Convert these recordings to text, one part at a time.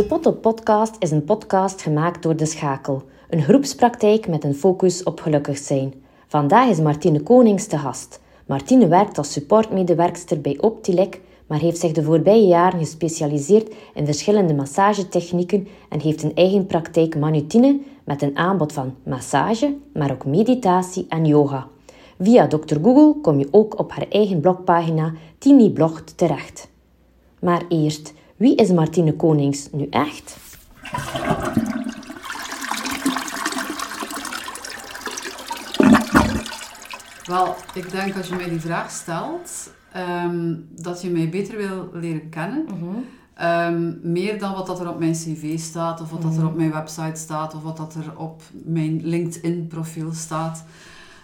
De Potto Podcast is een podcast gemaakt door De Schakel, een groepspraktijk met een focus op gelukkig zijn. Vandaag is Martine Konings te gast. Martine werkt als supportmedewerkster bij Optilec, maar heeft zich de voorbije jaren gespecialiseerd in verschillende massagetechnieken en heeft een eigen praktijk Manutine met een aanbod van massage, maar ook meditatie en yoga. Via Dr. Google kom je ook op haar eigen blogpagina Tini Blogt terecht. Maar eerst, wie is Martine Konings nu echt? Wel, ik denk als je mij die vraag stelt, ehm, dat je mij beter wil leren kennen. Ehm, meer dan wat dat er op mijn cv staat, of wat dat er op mijn website staat, of wat dat er op mijn LinkedIn profiel staat.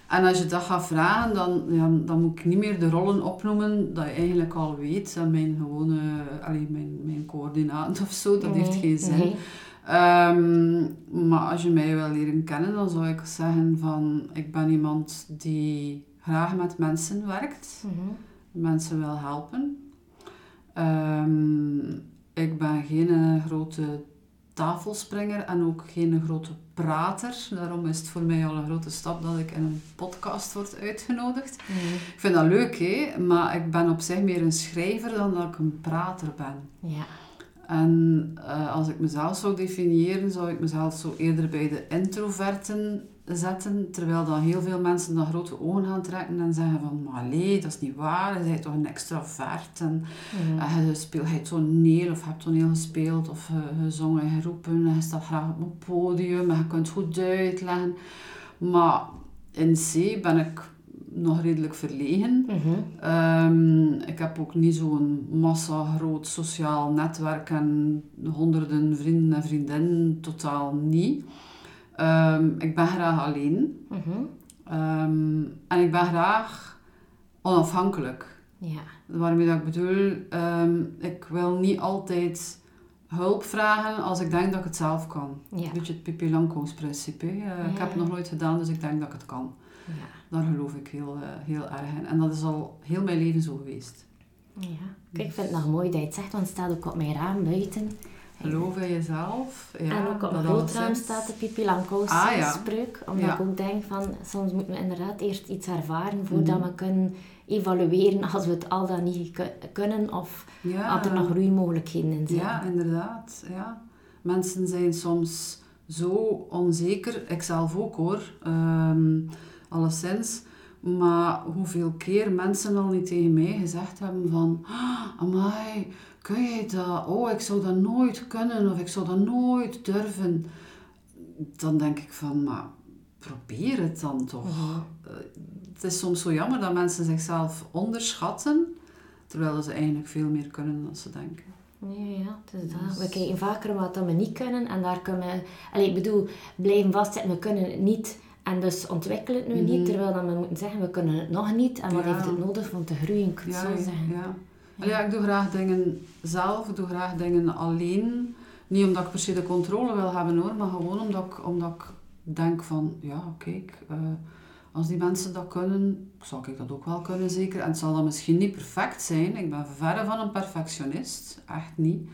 En als je dat gaat vragen, dan, ja, dan moet ik niet meer de rollen opnoemen dat je eigenlijk al weet. En mijn gewone, allee, mijn, mijn coördinaten of zo, dat heeft geen zin. Ehm, maar als je mij wil leren kennen, dan zou ik zeggen van, ik ben iemand die graag met mensen werkt. Mensen wil helpen. Ehm, ik ben geen eh, grote tafelspringer en ook geen grote prater. Daarom is het voor mij al een grote stap dat ik in een podcast word uitgenodigd. Ik vind dat leuk, hè? maar ik ben op zich meer een schrijver dan dat ik een prater ben. Ja. En eh, als ik mezelf zou definiëren, zou ik mezelf zo eerder bij de introverten zetten, terwijl dan heel veel mensen dan grote ogen gaan trekken en zeggen van, maar nee, dat is niet waar, je bent toch een extravert en, en je speelt je toneel of hebt toneel gespeeld of uh, gezongen en geroepen en je staat graag op een podium en je kunt goed uitleggen. Maar in C ben ik nog redelijk verlegen. Ehm, ik heb ook niet zo'n massa groot sociaal netwerk en honderden vrienden en vriendinnen, totaal niet. Ehm, ik ben graag alleen. Ehm, en ik ben graag onafhankelijk. Ja. Waarmee dat ik bedoel, ik wil niet altijd hulp vragen als ik denk dat ik het zelf kan. Ja. Een beetje het Pippi Langkous principe. Ik heb het nog nooit gedaan, dus ik denk dat ik het kan. Ja. Daar geloof ik heel, eh, heel erg in. En dat is al heel mijn leven zo geweest. ja. Kijk, ik vind het nog mooi dat je het zegt, want het staat ook op mijn raam buiten. Geloof in jezelf. Ja, en ook op mijn groot raam alleszins. staat de Pipi Langkous Ah, ja. spreuk. Omdat Ja. ik ook denk van, soms moeten we inderdaad eerst iets ervaren voordat we kunnen evalueren als we het al dan niet ku- kunnen of Ja. er nog groeimogelijkheden in zijn. Ja, inderdaad. Ja. Mensen zijn soms zo onzeker, ikzelf ook hoor, ehm alleszins. Maar hoeveel keer mensen al niet tegen mij gezegd hebben van... "Ah, Amai, kun jij dat? Oh, ik zou dat nooit kunnen of ik zou dat nooit durven. Dan denk ik van, maar probeer het dan toch. Eh, Het is soms zo jammer dat mensen zichzelf onderschatten, terwijl ze eigenlijk veel meer kunnen dan ze denken. Ja, ja, het is dat. We kijken vaker wat dat we niet kunnen en daar kunnen we... Allee, ik bedoel, blijven vastzetten, we kunnen het niet en dus ontwikkelen het nu niet, terwijl dan we moeten zeggen, we kunnen het nog niet en wat Mhm. Ja. heeft het nodig om te groeien, ik het Ja, zo zeggen. ja. Ja, ik doe graag dingen zelf, ik doe graag dingen alleen. Niet omdat ik per se de controle wil hebben hoor, maar gewoon omdat ik, omdat ik denk van, ja kijk, eh, als die mensen dat kunnen, zal ik dat ook wel kunnen zeker. En het zal dan misschien niet perfect zijn, ik ben verre van een perfectionist, echt niet.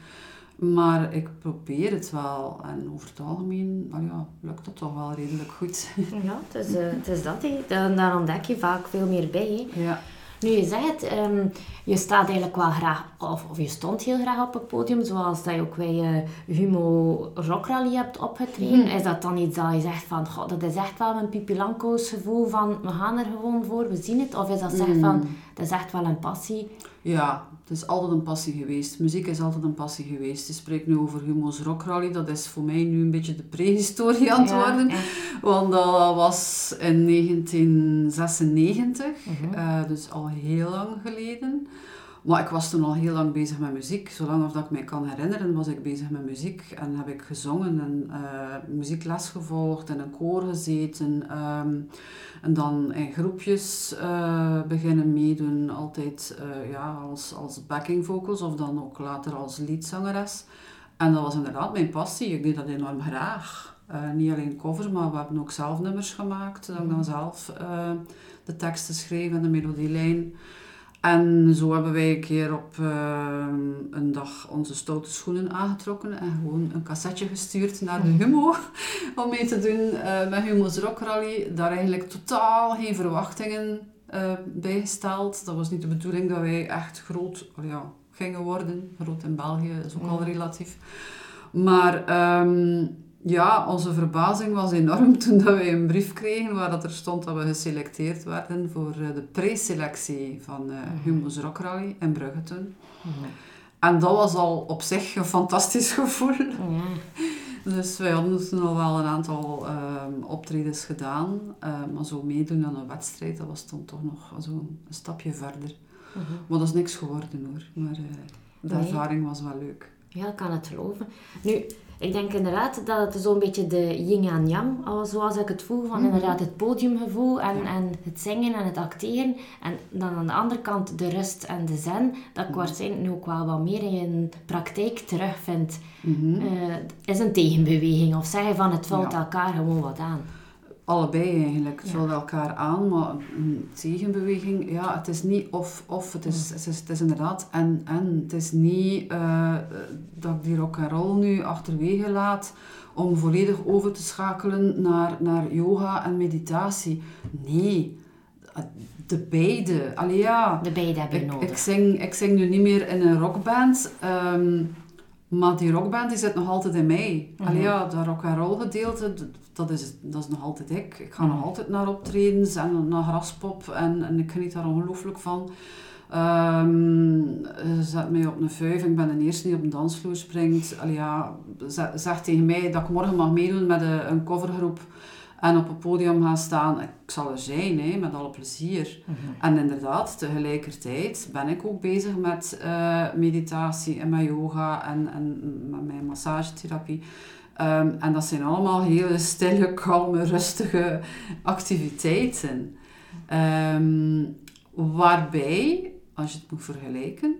Maar ik probeer het wel en over het algemeen wel ja, lukt het toch wel redelijk goed. Ja, het is, eh, het is dat. Dan, daar ontdek je vaak veel meer bij. ja. Nu, je zegt, ehm, je staat eigenlijk wel graag, of, of je stond heel graag op het podium, zoals dat je ook bij eh, Humo Rock Rally hebt opgetreden. Is dat dan iets dat je zegt van, god, dat is echt wel een Pipi Langkous gevoel van, we gaan er gewoon voor, we zien het? Of is dat zeg van, dat is echt wel een passie? Ja, is altijd een passie geweest. Muziek is altijd een passie geweest. Je spreekt nu over Humo's Rock Rally. Dat is voor mij nu een beetje de prehistorie aan het worden. ja. Want dat was in 1996. eh, dus al heel lang geleden. Maar ik was toen al heel lang bezig met muziek. Zolang of dat ik mij kan herinneren, was ik bezig met muziek. En heb ik gezongen en eh, muziekles gevolgd en een koor gezeten. ehm, en dan in groepjes eh, beginnen meedoen. Altijd eh, ja, als, als backing vocals of dan ook later als liedzangeres. En dat was inderdaad mijn passie. Ik deed dat enorm graag. Niet alleen covers, maar we hebben ook zelf nummers gemaakt. Dat ik dan zelf eh, de teksten schreef en de melodielijn. En zo hebben wij een keer op ehm, een dag onze stoute schoenen aangetrokken en gewoon een cassetje gestuurd naar de Humo om mee te doen uh, met Humo's Rock Rally. Daar eigenlijk totaal geen verwachtingen uh, bij gesteld. Dat was niet de bedoeling dat wij echt groot ja, gingen worden. Groot in België is ook al relatief. Maar ehm, ja, onze verbazing was enorm toen dat wij een brief kregen waar dat er stond dat we geselecteerd werden voor eh, de preselectie van uh, Humo's Rock Rally in Brugge toen. Mhm. En dat was al op zich een fantastisch gevoel. Dus wij hadden toen al wel een aantal um, optredens gedaan. Uh, maar zo meedoen aan een wedstrijd, dat was dan toch nog een stapje verder. Mhm. Maar dat is niks geworden hoor. Maar de ervaring was wel leuk. Ja, ik kan het geloven. Nu, ik denk inderdaad dat het zo'n beetje de yin en yang, zoals ik het voel, van mhm. inderdaad het podiumgevoel en, en het zingen en het acteren. En dan aan de andere kant de rust en de zen, dat ik mhm. waarschijnlijk nu ook wel wat meer in je praktijk terugvind. Mm is een tegenbeweging of zeggen van het valt elkaar gewoon wat aan allebei eigenlijk. Het vult elkaar aan, maar een tegenbeweging, ja, het is niet of, of. Het is, het is, het is inderdaad en, en. Het is niet uh, dat ik die rock and roll nu achterwege laat om volledig over te schakelen naar, naar yoga en meditatie. Nee, de beide. Allee, ja. De beide je nodig. Ik zing, ik zing nu niet meer in een rockband. Um, maar die rockband die zit nog altijd in mij. Mm Allee, ja, dat rock and roll gedeelte, dat is, dat is nog altijd ik. Ik ga nog mhm. altijd naar optredens en naar graspop en, en ik geniet daar ongelooflijk van. Um, zet mij op een vuif, ik ben de eerste die op een dansvloer springt. Allee, ja, zeg tegen mij dat ik morgen mag meedoen met een, een covergroep en op het podium gaan staan. Ik zal er zijn, hè, met alle plezier. Mhm. En inderdaad, tegelijkertijd ben ik ook bezig met uh, meditatie en met yoga en, en met mijn massagetherapie. Um, en dat zijn allemaal hele stille, kalme, rustige activiteiten. Um, waarbij, als je het moet vergelijken,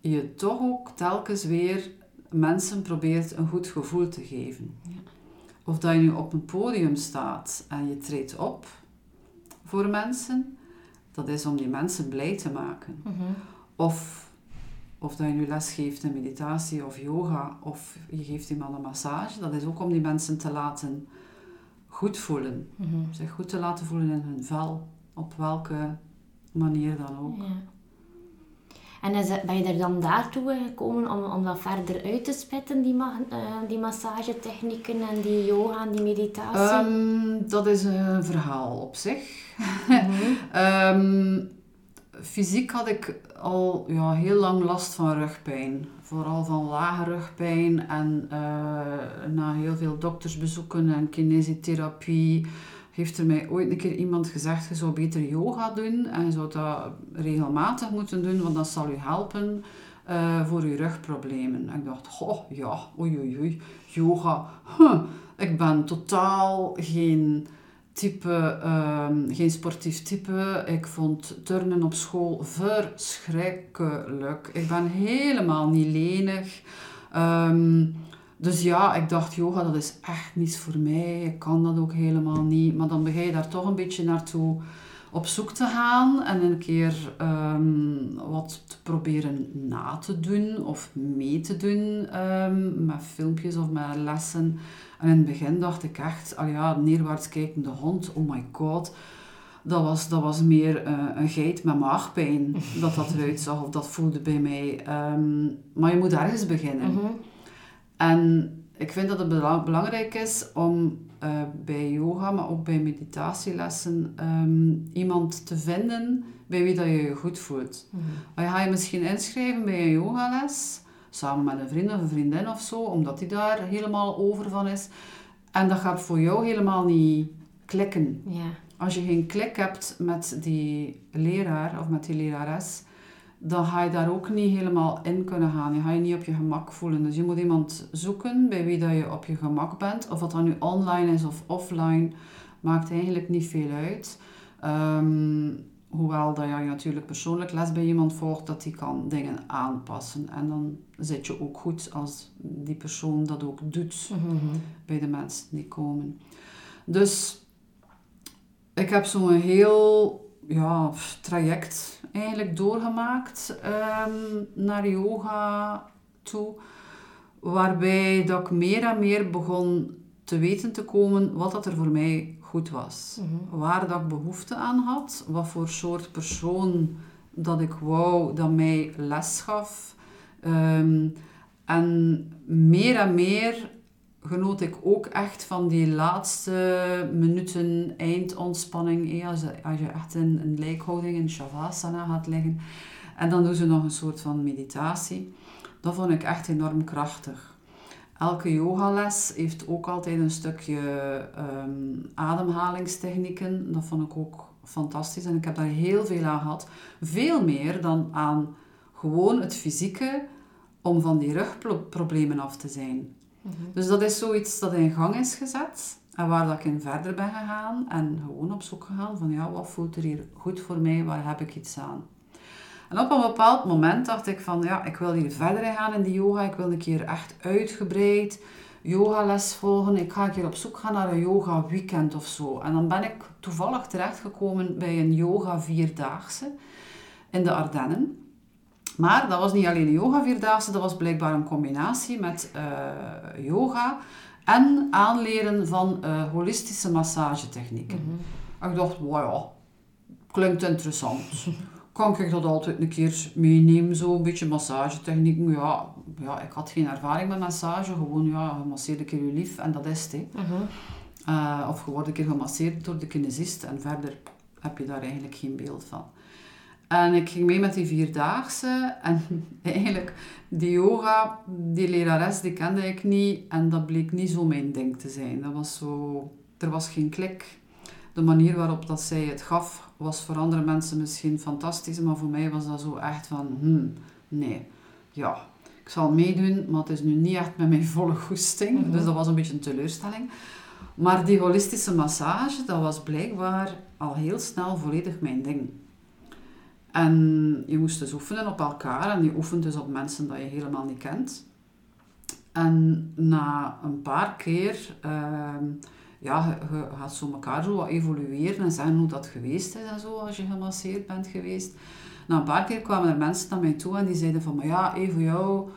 je toch ook telkens weer mensen probeert een goed gevoel te geven. Ja. Of dat je nu op een podium staat en je treedt op voor mensen, dat is om die mensen blij te maken. Mhm. Of, of dat je nu les geeft in meditatie of yoga, of je geeft iemand een massage, dat is ook om die mensen te laten goed voelen. Mhm. Zich goed te laten voelen in hun vel, op welke manier dan ook. Ja. En is ben je er dan daartoe gekomen om, om dat verder uit te spitten, die, ma uh, die massagetechnieken en die yoga en die meditatie? Um, dat is een verhaal op zich. Mhm. um, fysiek had ik al ja, heel lang last van rugpijn. Vooral van lage rugpijn en uh, na heel veel doktersbezoeken en kinesietherapie heeft er mij ooit een keer iemand gezegd, je zou beter yoga doen en je zou dat regelmatig moeten doen, want dat zal u helpen uh, voor uw rugproblemen. En ik dacht, oh ja, oei oei oei, yoga, ik ben totaal geen type, um, geen sportief type. Ik vond turnen op school verschrikkelijk. Ik ben helemaal niet lenig. Um, dus ja, ik dacht, yoga, dat is echt niets voor mij. Ik kan dat ook helemaal niet. Maar dan begin je daar toch een beetje naartoe op zoek te gaan en een keer um, wat te proberen na te doen of mee te doen um, met filmpjes of met lessen. En in het begin dacht ik echt, al ja, neerwaarts kijkende hond, oh my god. Dat was, dat was meer uh, een geit met maagpijn dat dat eruit zag of dat voelde bij mij. Um, maar je moet ergens beginnen. Mm en ik vind dat het belangrijk is om uh, bij yoga, maar ook bij meditatielessen, um, iemand te vinden bij wie dat je je goed voelt. Mm -hmm. Je ga je misschien inschrijven bij een yogales, samen met een vriend of een vriendin of zo, omdat die daar helemaal over van is. En dat gaat voor jou helemaal niet klikken. Als je geen klik hebt met die leraar of met die lerares, dan ga je daar ook niet helemaal in kunnen gaan. Je gaat je niet op je gemak voelen. Dus je moet iemand zoeken bij wie dat je op je gemak bent. Of dat dan nu online is of offline, maakt eigenlijk niet veel uit. Ehm, hoewel dat je natuurlijk persoonlijk les bij iemand volgt, dat die kan dingen aanpassen. En dan zit je ook goed als die persoon dat ook doet mhm. bij de mensen die komen. Dus ik heb zo'n heel ja, traject eigenlijk doorgemaakt ehm, naar yoga toe. Waarbij dat ik meer en meer begon te weten te komen wat dat er voor mij goed was. Mhm. Waar dat ik behoefte aan had. Wat voor soort persoon dat ik wou dat mij les gaf. Ehm, en meer en meer genoot ik ook echt van die laatste minuten eindontspanning. eh, Als, je, als je echt in een lijkhouding, in shavasana gaat liggen. En dan doen ze nog een soort van meditatie. Dat vond ik echt enorm krachtig. Elke yogales heeft ook altijd een stukje ehm, ademhalingstechnieken. Dat vond ik ook fantastisch. En ik heb daar heel veel aan gehad. Veel meer dan aan gewoon het fysieke om van die rugproblemen af te zijn. Dus dat is zoiets dat in gang is gezet en waar dat ik in verder ben gegaan en gewoon op zoek gegaan van ja, wat voelt er hier goed voor mij, waar heb ik iets aan. En op een bepaald moment dacht ik van ja, ik wil hier verder gaan in die yoga, ik wil een keer echt uitgebreid yogales volgen, ik ga een keer op zoek gaan naar een yoga weekend of zo. En dan ben ik toevallig terechtgekomen bij een yoga vierdaagse in de Ardennen. Maar dat was niet alleen een yoga vierdaagse, dat was blijkbaar een combinatie met eh, yoga en aanleren van eh, holistische massagetechnieken. Ik dacht, wow ja, klinkt interessant. Kan ik dat altijd een keer meenemen, zo een beetje massagetechnieken? Ja, ja, ik had geen ervaring met massage, gewoon ja, je masseert een keer je lief en dat is het. Mhm. Eh, of je wordt een keer gemasseerd door de kinesist en verder heb je daar eigenlijk geen beeld van. En ik ging mee met die vierdaagse en eigenlijk die yoga, die lerares, die kende ik niet en dat bleek niet zo mijn ding te zijn. Dat was zo, er was geen klik. De manier waarop dat zij het gaf was voor andere mensen misschien fantastisch, maar voor mij was dat zo echt van, hmm, nee, ja, ik zal meedoen, maar het is nu niet echt met mijn volle goesting. Mhm. Dus dat was een beetje een teleurstelling. Maar die holistische massage, dat was blijkbaar al heel snel volledig mijn ding. En je moest dus oefenen op elkaar en je oefent dus op mensen dat je helemaal niet kent. En na een paar keer, ehm, ja, je, gaat zo elkaar zo evolueren en zeggen hoe dat geweest is en zo, als je gemasseerd bent geweest. Na een paar keer kwamen er mensen naar mij toe en die zeiden van, maar ja, voor jou,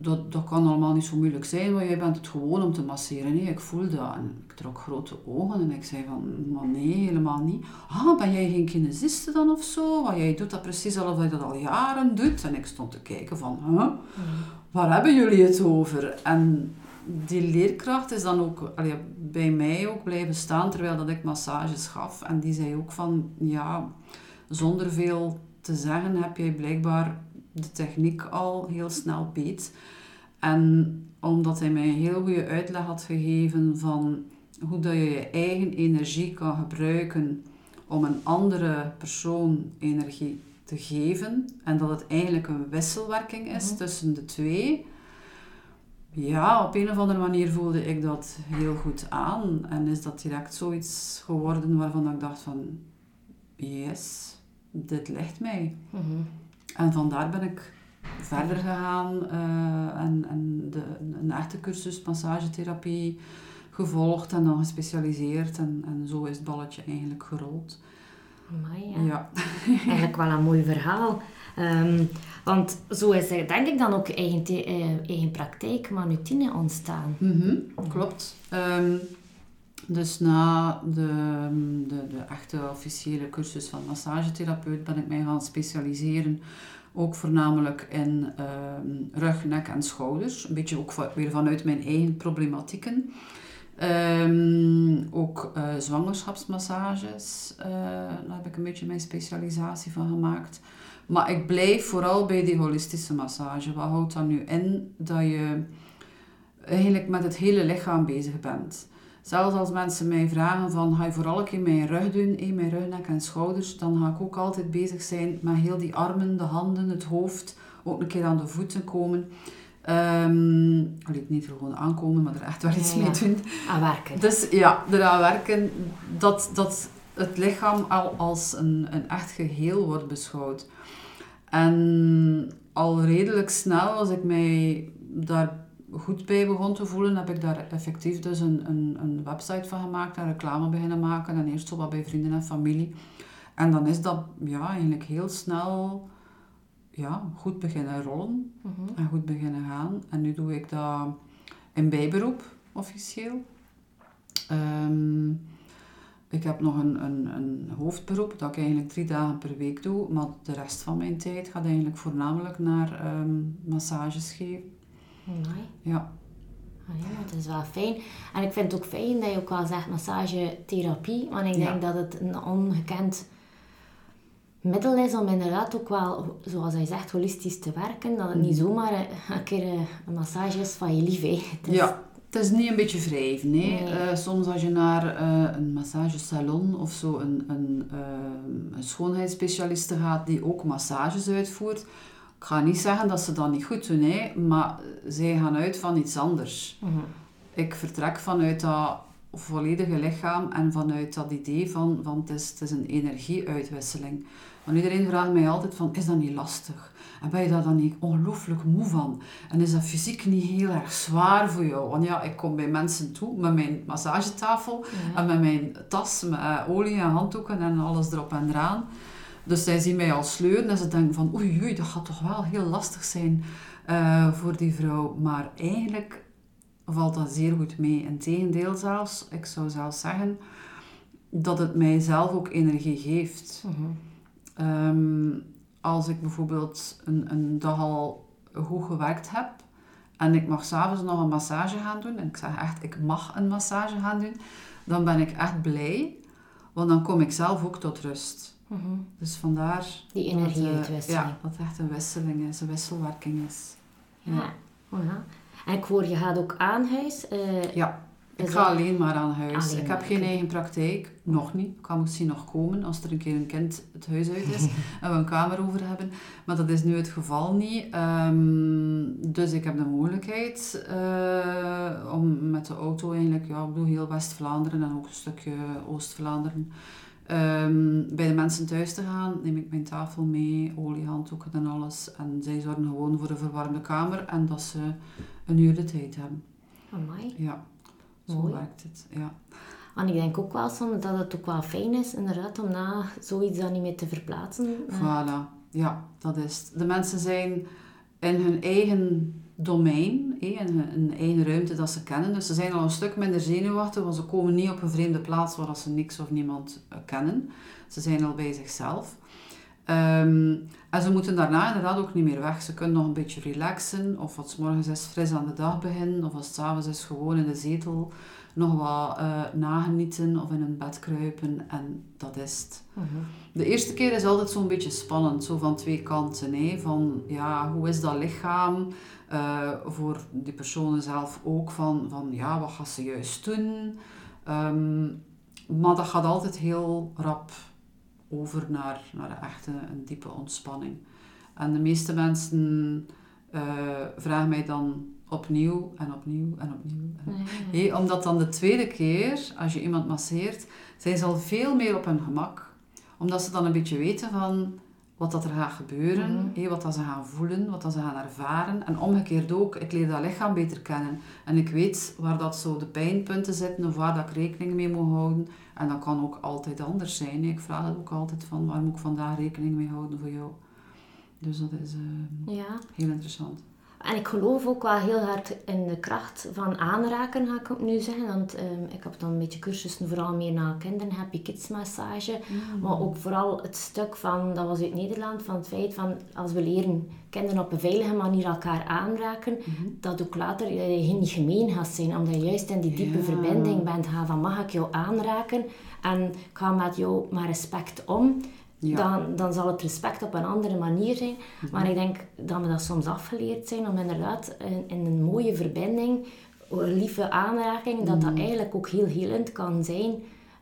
dat, dat kan allemaal niet zo moeilijk zijn, want jij bent het gewoon om te masseren. Nee, ik voel dat. En ik trok grote ogen en ik zei van, maar nee, helemaal niet. Ah, ben jij geen kinesiste dan of zo? Want jij doet dat precies alsof je dat al jaren doet. En ik stond te kijken van, huh? waar hebben jullie het over? En die leerkracht is dan ook allee, bij mij ook blijven staan terwijl dat ik massages gaf. En die zei ook van, ja, zonder veel te zeggen heb jij blijkbaar de techniek al heel snel beet. En omdat hij mij een heel goede uitleg had gegeven van hoe dat je je eigen energie kan gebruiken om een andere persoon energie te geven. En dat het eigenlijk een wisselwerking is Mhm. tussen de twee. Ja, op een of andere manier voelde ik dat heel goed aan. En is dat direct zoiets geworden waarvan ik dacht van... Yes, dit ligt mij. Mhm. En vandaar ben ik verder gegaan eh, en, en de, een echte cursus massagetherapie gevolgd en dan gespecialiseerd. En, en zo is het balletje eigenlijk gerold. Amai, ja. Ja. Eigenlijk wel een mooi verhaal. Ehm, want zo is er denk ik dan ook eigen, eh, eigen praktijk Manutine ontstaan. Mhm, klopt. Ehm, dus na de, de, de echte officiële cursus van massagetherapeut ben ik mij gaan specialiseren. Ook voornamelijk in ehm, rug, nek en schouders. Een beetje ook weer vanuit mijn eigen problematieken. Ehm, ook eh, zwangerschapsmassages. eh, daar heb ik een beetje mijn specialisatie van gemaakt. Maar ik blijf vooral bij die holistische massage. Wat houdt dat nu in? Dat je eigenlijk met het hele lichaam bezig bent. Zelfs als mensen mij vragen van ga je vooral een keer mijn rug doen, eh, mijn rug, nek en schouders, dan ga ik ook altijd bezig zijn met heel die armen, de handen, het hoofd, ook een keer aan de voeten komen. Allee, niet er gewoon aankomen, maar er echt wel iets Ja, mee doen. Aan werken. Dus ja, eraan werken dat, dat het lichaam al als een, een echt geheel wordt beschouwd. En al redelijk snel, als ik mij daar goed bij begon te voelen, heb ik daar effectief dus een, een, een website van gemaakt en reclame beginnen maken. En eerst zo wat bij vrienden en familie. En dan is dat ja, eigenlijk heel snel ja, goed beginnen rollen Mhm. en goed beginnen gaan. En nu doe ik dat in bijberoep, officieel. Ehm, ik heb nog een, een, een hoofdberoep dat ik eigenlijk drie dagen per week doe, maar de rest van mijn tijd gaat eigenlijk voornamelijk naar ehm, massages geven. Amai. Ja, Ah ja, dat is wel fijn. En ik vind het ook fijn dat je ook wel zegt massagetherapie. Want ik Ja. denk dat het een ongekend middel is om inderdaad ook wel, zoals hij zegt, holistisch te werken. Dat het niet zomaar een, een keer een massage is van je lief. hè. Het is- ja. Het is niet een beetje wrijven. Nee. Nee. Eh, soms als je naar eh, een massagesalon of zo een, een, eh, een schoonheidsspecialiste gaat die ook massages uitvoert. Ik ga niet zeggen dat ze dat niet goed doen, hè, maar zij gaan uit van iets anders. Mhm. Ik vertrek vanuit dat volledige lichaam en vanuit dat idee van, van het, is, het is een energieuitwisseling. Want iedereen vraagt mij altijd van, is dat niet lastig? En ben je daar dan niet ongelooflijk moe van? En is dat fysiek niet heel erg zwaar voor jou? Want ja, ik kom bij mensen toe met mijn massagetafel en met mijn tas met eh, olie en handdoeken en alles erop en eraan. Dus zij zien mij al sleuren en ze denken van oei oei, dat gaat toch wel heel lastig zijn eh, voor die vrouw. Maar eigenlijk valt dat zeer goed mee. Integendeel zelfs, ik zou zelfs zeggen dat het mij zelf ook energie geeft. Mhm. Ehm, als ik bijvoorbeeld een, een dag al goed gewerkt heb en ik mag s'avonds nog een massage gaan doen, en ik zeg echt, ik mag een massage gaan doen, dan ben ik echt blij, want dan kom ik zelf ook tot rust. Mhm. Dus vandaar Die dat, eh, energieuitwisseling. ja, dat het echt een wisseling is, een wisselwerking is. Ja. Oh, ja. En ik hoor, je gaat ook aan huis. eh, Ja, ik ga dat- alleen maar aan huis. Alleen ik heb maar, geen eigen praktijk, nog niet. Ik kan misschien nog komen als er een keer een kind het huis uit is en we een kamer over hebben. Maar dat is nu het geval niet. Ehm, dus ik heb de mogelijkheid eh, om met de auto eigenlijk, ja, ik bedoel heel West-Vlaanderen en ook een stukje Oost-Vlaanderen, ehm, bij de mensen thuis te gaan. Neem ik mijn tafel mee, olie, handdoeken en alles. En zij zorgen gewoon voor een verwarmde kamer en dat ze een uur de tijd hebben. amai. Ja, zo Mooi. werkt het. Ja. En ik denk ook wel soms dat het ook wel fijn is, inderdaad, om na zoiets dan niet meer te verplaatsen. Voilà, ja, dat is het. De mensen zijn in hun eigen domein, hun, hun eigen ruimte dat ze kennen. Dus ze zijn al een stuk minder zenuwachtig, want ze komen niet op een vreemde plaats waar ze niks of niemand eh, kennen. Ze zijn al bij zichzelf. Ehm, en ze moeten daarna inderdaad ook niet meer weg. Ze kunnen nog een beetje relaxen, of wat 's morgens is fris aan de dag beginnen, of als het 's avonds is gewoon in de zetel nog wat eh, nagenieten of in een bed kruipen en dat is het. mhm. De eerste keer is altijd zo'n beetje spannend, zo van twee kanten. Hè? Van, ja, hoe is dat lichaam? Eh, voor die personen zelf ook van, van, ja, wat gaat ze juist doen? Ehm, maar dat gaat altijd heel rap over naar, naar een echte, een diepe ontspanning. En de meeste mensen eh, vragen mij dan opnieuw en opnieuw en opnieuw. En Nee. Hé, omdat dan de tweede keer, als je iemand masseert, zijn ze al veel meer op hun gemak. Omdat ze dan een beetje weten van wat dat er gaat gebeuren, Mhm. wat dat ze gaan voelen, wat dat ze gaan ervaren. En omgekeerd ook, ik leer dat lichaam beter kennen. En ik weet waar dat zo de pijnpunten zitten of waar dat ik rekening mee moet houden. En dat kan ook altijd anders zijn. Ik vraag het ook altijd van, waar moet ik vandaag rekening mee houden voor jou? Dus dat is eh, Ja. heel interessant. En ik geloof ook wel heel hard in de kracht van aanraken, ga ik ook nu zeggen. Want ehm, ik heb dan een beetje cursussen, vooral meer naar kinderen, happy kids massage. Maar ook vooral het stuk van, dat was uit Nederland, van het feit van als we leren kinderen op een veilige manier elkaar aanraken, dat ook later eh, je niet gemeen gaat zijn. Omdat je juist in die diepe Ja. verbinding bent gaan van mag ik jou aanraken en ik ga met jou met respect om. Ja. Dan, dan zal het respect op een andere manier zijn. Maar ik denk dat we dat soms afgeleerd zijn om inderdaad in, in een mooie verbinding, een lieve aanraking, dat dat eigenlijk ook heel helend kan zijn.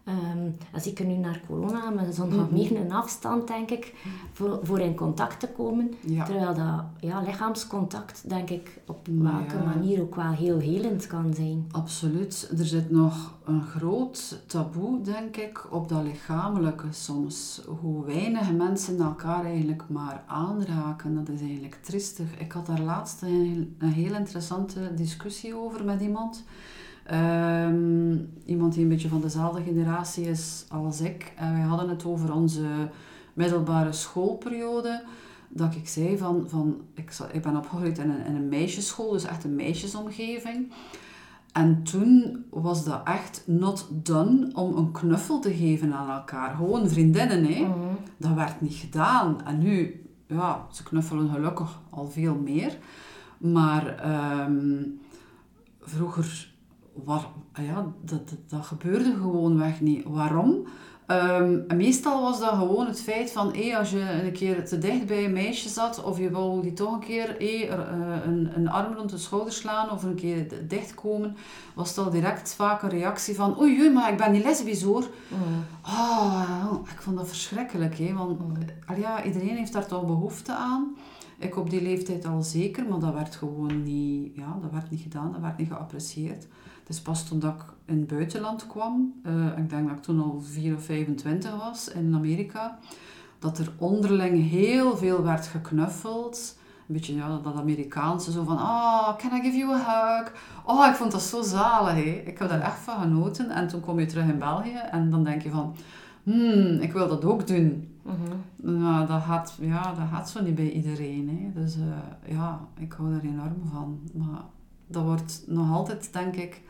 Ehm en zeker nu naar corona, met zo'n nog meer een afstand, denk ik, voor, voor in contact te komen. Ja. Terwijl dat ja, lichaamscontact, denk ik, op Maar welke ja. manier ook wel heel helend kan zijn. Absoluut. Er zit nog een groot taboe, denk ik, op dat lichamelijke soms. Hoe weinig mensen elkaar eigenlijk maar aanraken, dat is eigenlijk triestig. Ik had daar laatst een, een heel interessante discussie over met iemand. Ehm, iemand die een beetje van dezelfde generatie is als ik. En wij hadden het over onze middelbare schoolperiode. Dat ik zei van, van ik, ik ben opgegroeid in een, in een meisjesschool, dus echt een meisjesomgeving. En toen was dat echt not done om een knuffel te geven aan elkaar. Gewoon vriendinnen, hè. Mhm. Dat werd niet gedaan. En nu, ja, ze knuffelen gelukkig al veel meer. Maar ehm, vroeger, war, ja, dat, dat, dat gebeurde gewoon weg niet. Waarom? Um, meestal was dat gewoon het feit van, hey, als je een keer te dicht bij een meisje zat, of je wou die toch een keer hey, er, uh, een, een arm rond de schouder slaan, of een keer dichtkomen, was dat direct vaak een reactie van, oei, oei, maar ik ben niet lesbisch hoor. Mm. Oh, ik vond dat verschrikkelijk, hè, want mm. ja, iedereen heeft daar toch behoefte aan. Ik op die leeftijd al zeker, maar dat werd gewoon niet, ja, dat werd niet gedaan, dat werd niet geapprecieerd. Is pas toen dat ik in het buitenland kwam, uh, ik denk dat ik toen al 4 of 25 was in Amerika, dat er onderling heel veel werd geknuffeld. Een beetje ja, dat Amerikaanse, zo van, oh, can I give you a hug? Oh, ik vond dat zo zalig. Hè? Ik heb daar echt van genoten. En toen kom je terug in België en dan denk je van, hmm, ik wil dat ook doen. Mm Nou, dat gaat, ja, dat gaat zo niet bij iedereen. Hè. Dus uh, ja, ik hou daar enorm van. Maar dat wordt nog altijd, denk ik,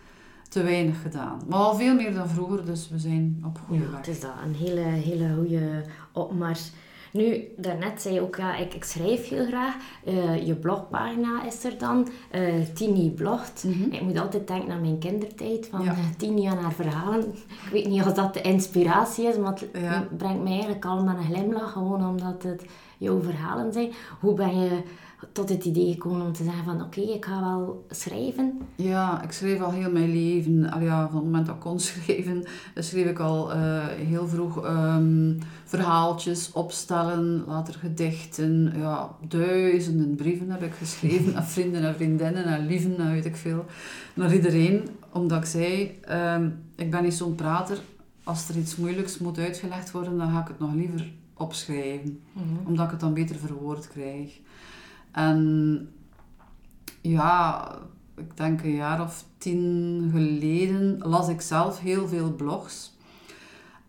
te weinig gedaan. Maar al veel meer dan vroeger, dus we zijn op goede ja, weg. Het is dat, een hele, hele goede opmars. Nu, daarnet zei je ook, ja, ik, ik schrijf heel graag. Uh, je blogpagina is er dan. Uh, Tini blogt. Mhm. Ik moet altijd denken aan mijn kindertijd. Van ja. Eh, Tini en haar verhalen. Ik weet niet of dat de inspiratie is, maar het brengt mij eigenlijk allemaal een glimlach. Gewoon omdat het jouw verhalen zijn. Hoe ben je tot het idee gekomen om te zeggen van oké, ik ga wel schrijven? Ja, ik schreef al heel mijn leven. Al ja, van het moment dat ik kon schrijven, schreef ik al uh, heel vroeg um, verhaaltjes, opstellen, later gedichten. Ja, duizenden brieven heb ik geschreven aan vrienden en vriendinnen en lieven en weet ik veel. Naar iedereen, omdat ik zei, um, ik ben niet zo'n prater. Als er iets moeilijks moet uitgelegd worden, dan ga ik het nog liever opschrijven. Mhm. Omdat ik het dan beter verwoord krijg. En ja, ik denk een jaar of tien geleden las ik zelf heel veel blogs.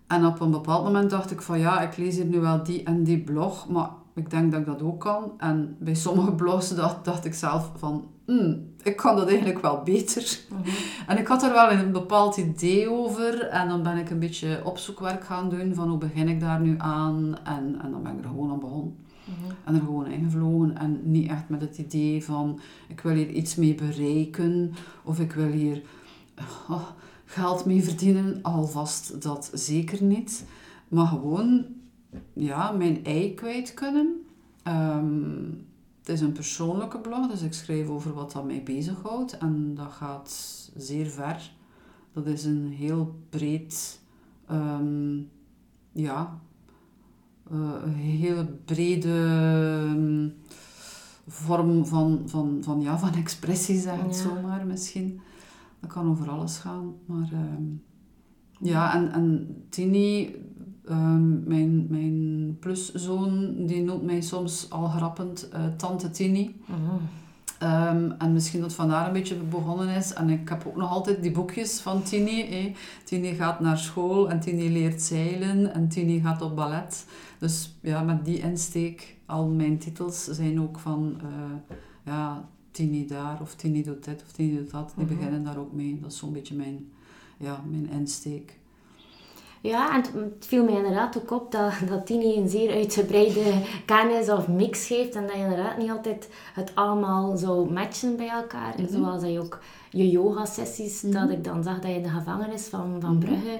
En op een bepaald moment dacht ik van ja, ik lees hier nu wel die en die blog, maar ik denk dat ik dat ook kan. En bij sommige blogs dacht, dacht ik zelf van, hmm, ik kan dat eigenlijk wel beter. Mhm. En ik had er wel een bepaald idee over. En dan ben ik een beetje opzoekwerk gaan doen van hoe begin ik daar nu aan. En, en dan ben ik er gewoon aan begonnen. En er gewoon ingevlogen en niet echt met het idee van ik wil hier iets mee bereiken of ik wil hier oh, geld mee verdienen. Alvast dat zeker niet. Maar gewoon ja, mijn ei kwijt kunnen. Ehm, het is een persoonlijke blog, dus ik schrijf over wat dat mij bezighoudt en dat gaat zeer ver. Dat is een heel breed um, ja, een hele brede um, vorm van, van, van, ja, van expressie, zeg het ja. zomaar misschien. Dat kan over alles gaan. Maar um, ja, en, en Tini, um, mijn, mijn pluszoon, die noemt mij soms al grappend uh, Tante Tini. Mm Um, en misschien dat vandaar een beetje begonnen is. En ik heb ook nog altijd die boekjes van Tini. Eh. Tini gaat naar school en Tini leert zeilen en Tini gaat op ballet. Dus ja, met die insteek, al mijn titels zijn ook van uh, ja, Tini daar of Tini doet dit of Tini doet dat. Die mhm. beginnen daar ook mee. Dat is zo'n beetje mijn, ja, mijn insteek. Ja, en het viel mij inderdaad ook op dat, dat Tini een zeer uitgebreide kennis of mix geeft en dat je inderdaad niet altijd het allemaal zou matchen bij elkaar. Mm Zoals dat je ook je yoga-sessies, dat mhm. ik dan zag dat je in de gevangenis van, van mhm. Brugge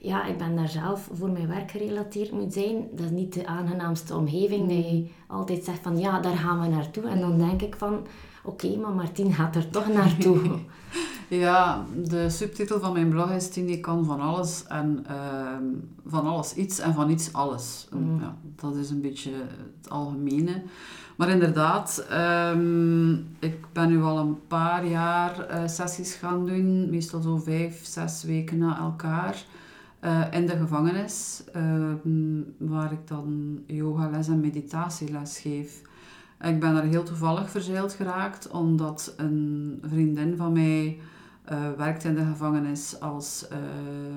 ja, ik ben daar zelf voor mijn werk gerelateerd moet zijn. Dat is niet de aangenaamste omgeving. Dat je altijd zegt van ja, daar gaan we naartoe. En dan denk ik van oké, maar Martien gaat er toch naartoe. ja, de subtitel van mijn blog is Tini kan van alles en ehm, van alles iets en van iets alles. Mm. Ja, dat is een beetje het algemene. Maar inderdaad, um, ik ben nu al een paar jaar uh, sessies gaan doen, meestal zo vijf, zes weken na elkaar. Uh, in de gevangenis, uh, waar ik dan yogales en meditatieles geef. Ik ben er heel toevallig verzeild geraakt, omdat een vriendin van mij uh, werkt in de gevangenis als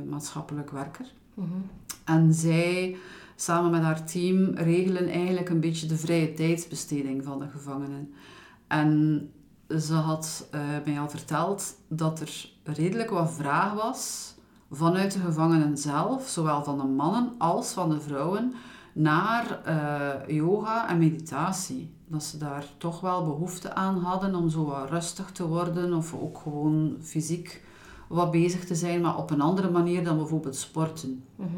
maatschappelijk werker. Mhm. En zij, samen met haar team, regelen eigenlijk een beetje de vrije tijdsbesteding van de gevangenen. En ze had mij al verteld dat er redelijk wat vraag was vanuit de gevangenen zelf, zowel van de mannen als van de vrouwen, naar yoga en meditatie. Dat ze daar toch wel behoefte aan hadden om zo wat rustig te worden of ook gewoon fysiek wat bezig te zijn, maar op een andere manier dan bijvoorbeeld sporten. Mhm.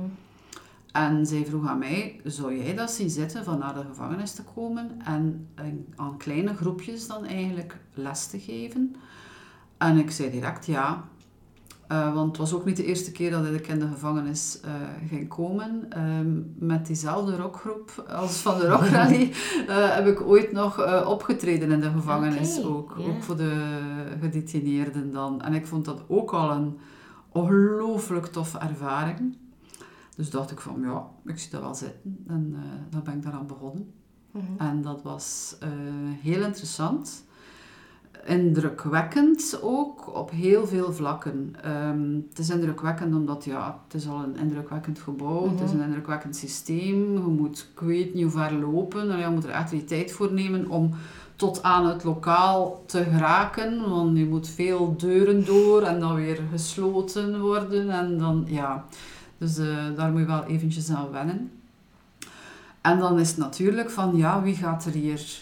En zij vroeg aan mij, zou jij dat zien zitten van naar de gevangenis te komen en aan kleine groepjes dan eigenlijk les te geven? En ik zei direct ja, uh, want het was ook niet de eerste keer dat ik in de gevangenis uh, ging komen. Uh, met diezelfde rockgroep als van de Rockrally uh, heb ik ooit nog opgetreden in de gevangenis. Ook, ook voor de gedetineerden dan. En ik vond dat ook al een ongelooflijk toffe ervaring. Dus dacht ik van, ja, ik zie dat wel zitten. En dan ben ik daaraan begonnen. Mhm. En dat was heel interessant indrukwekkend ook op heel veel vlakken. Um, het is indrukwekkend omdat ja, het is al een indrukwekkend gebouw, het is mhm. een indrukwekkend systeem. Je moet, ik weet niet hoe ver lopen, en je moet er echt die tijd voor nemen om tot aan het lokaal te geraken. Want je moet veel deuren door en dan weer gesloten worden. En dan, ja. Dus uh, daar moet je wel eventjes aan wennen. En dan is het natuurlijk van, ja, wie gaat er hier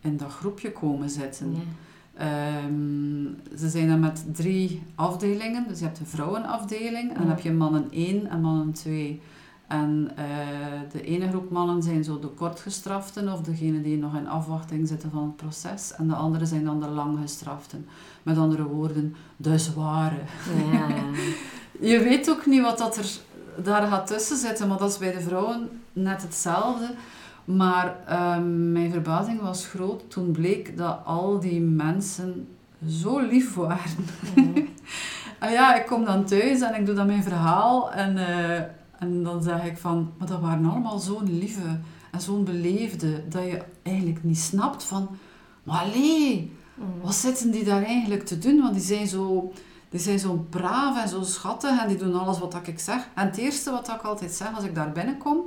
in dat groepje komen zitten? Um, ze zijn dan met drie afdelingen. Dus je hebt de vrouwenafdeling en dan heb je mannen 1 en mannen 2. En uh, de ene groep mannen zijn zo de kortgestraften of degene die nog in afwachting zitten van het proces. En de andere zijn dan de langgestraften. Met andere woorden, de zware. Ja. je weet ook niet wat dat er daar gaat tussen zitten, maar dat is bij de vrouwen net hetzelfde. Maar ehm, mijn verbazing was groot toen bleek dat al die mensen zo lief waren. Mm. en ja, ik kom dan thuis en ik doe dan mijn verhaal en, uh, en dan zeg ik van, maar dat waren allemaal zo'n lieve en zo'n beleefde, dat je eigenlijk niet snapt van, maar allee, mm. wat zitten die daar eigenlijk te doen? Want die zijn zo... Die zijn zo braaf en zo schattig en die doen alles wat ik zeg. En het eerste wat ik altijd zeg als ik daar binnenkom,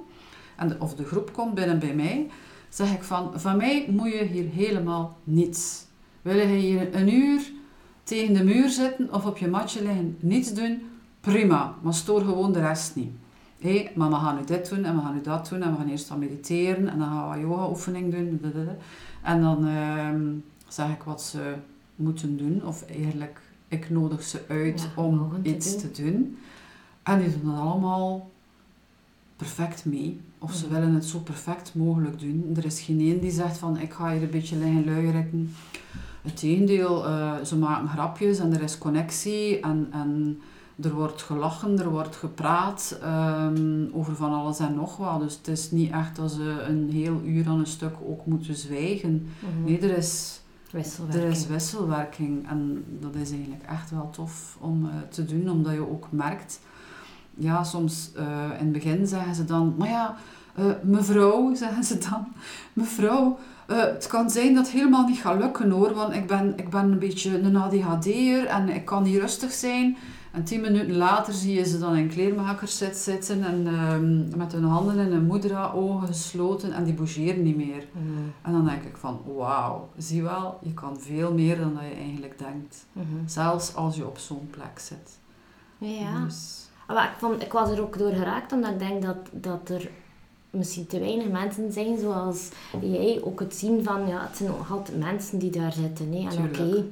en de, of de groep komt binnen bij mij, zeg ik van, van mij moet je hier helemaal niets. Wil je hier een uur tegen de muur zitten of op je matje liggen, niets doen, prima, maar stoor gewoon de rest niet. Hé, hey, maar we gaan nu dit doen en we gaan nu dat doen en we gaan eerst wat mediteren en dan gaan we yoga oefening doen. En dan ehm, zeg ik wat ze moeten doen of eigenlijk ik nodig ze uit om iets te doen. En die doen dat allemaal perfect mee. Of ze willen het zo perfect mogelijk doen. Er is geen één die zegt van ik ga hier een beetje liggen luieren. Het tegendeel, uh, ze maken grapjes en er is connectie en, en er wordt gelachen, er wordt gepraat ehm, over van alles en nog wat. Dus het is niet echt dat ze een heel uur aan een stuk ook moeten zwijgen. Mhm. Nee, er is, wisselwerking. er is wisselwerking en dat is eigenlijk echt wel tof om uh, te doen, omdat je ook merkt ja, soms uh, in het begin zeggen ze dan, maar ja, uh, mevrouw, zeggen ze dan, mevrouw, uh, het kan zijn dat het helemaal niet gaat lukken hoor, want ik ben, ik ben een beetje een ADHD'er en ik kan niet rustig zijn. En tien minuten later zie je ze dan in kleermakerszit zitten en uh, met hun handen in hun moedera-ogen gesloten en die bougeren niet meer. Mm. En dan denk ik van, wauw, zie wel, je kan veel meer dan dat je eigenlijk denkt. Mm -hmm. Zelfs als je op zo'n plek zit. Ja. Dus, maar ik, vond, ik was er ook door geraakt omdat ik denk dat, dat er misschien te weinig mensen zijn zoals jij ook het zien van ja, het zijn nog altijd mensen die daar zitten. Hè. En oké,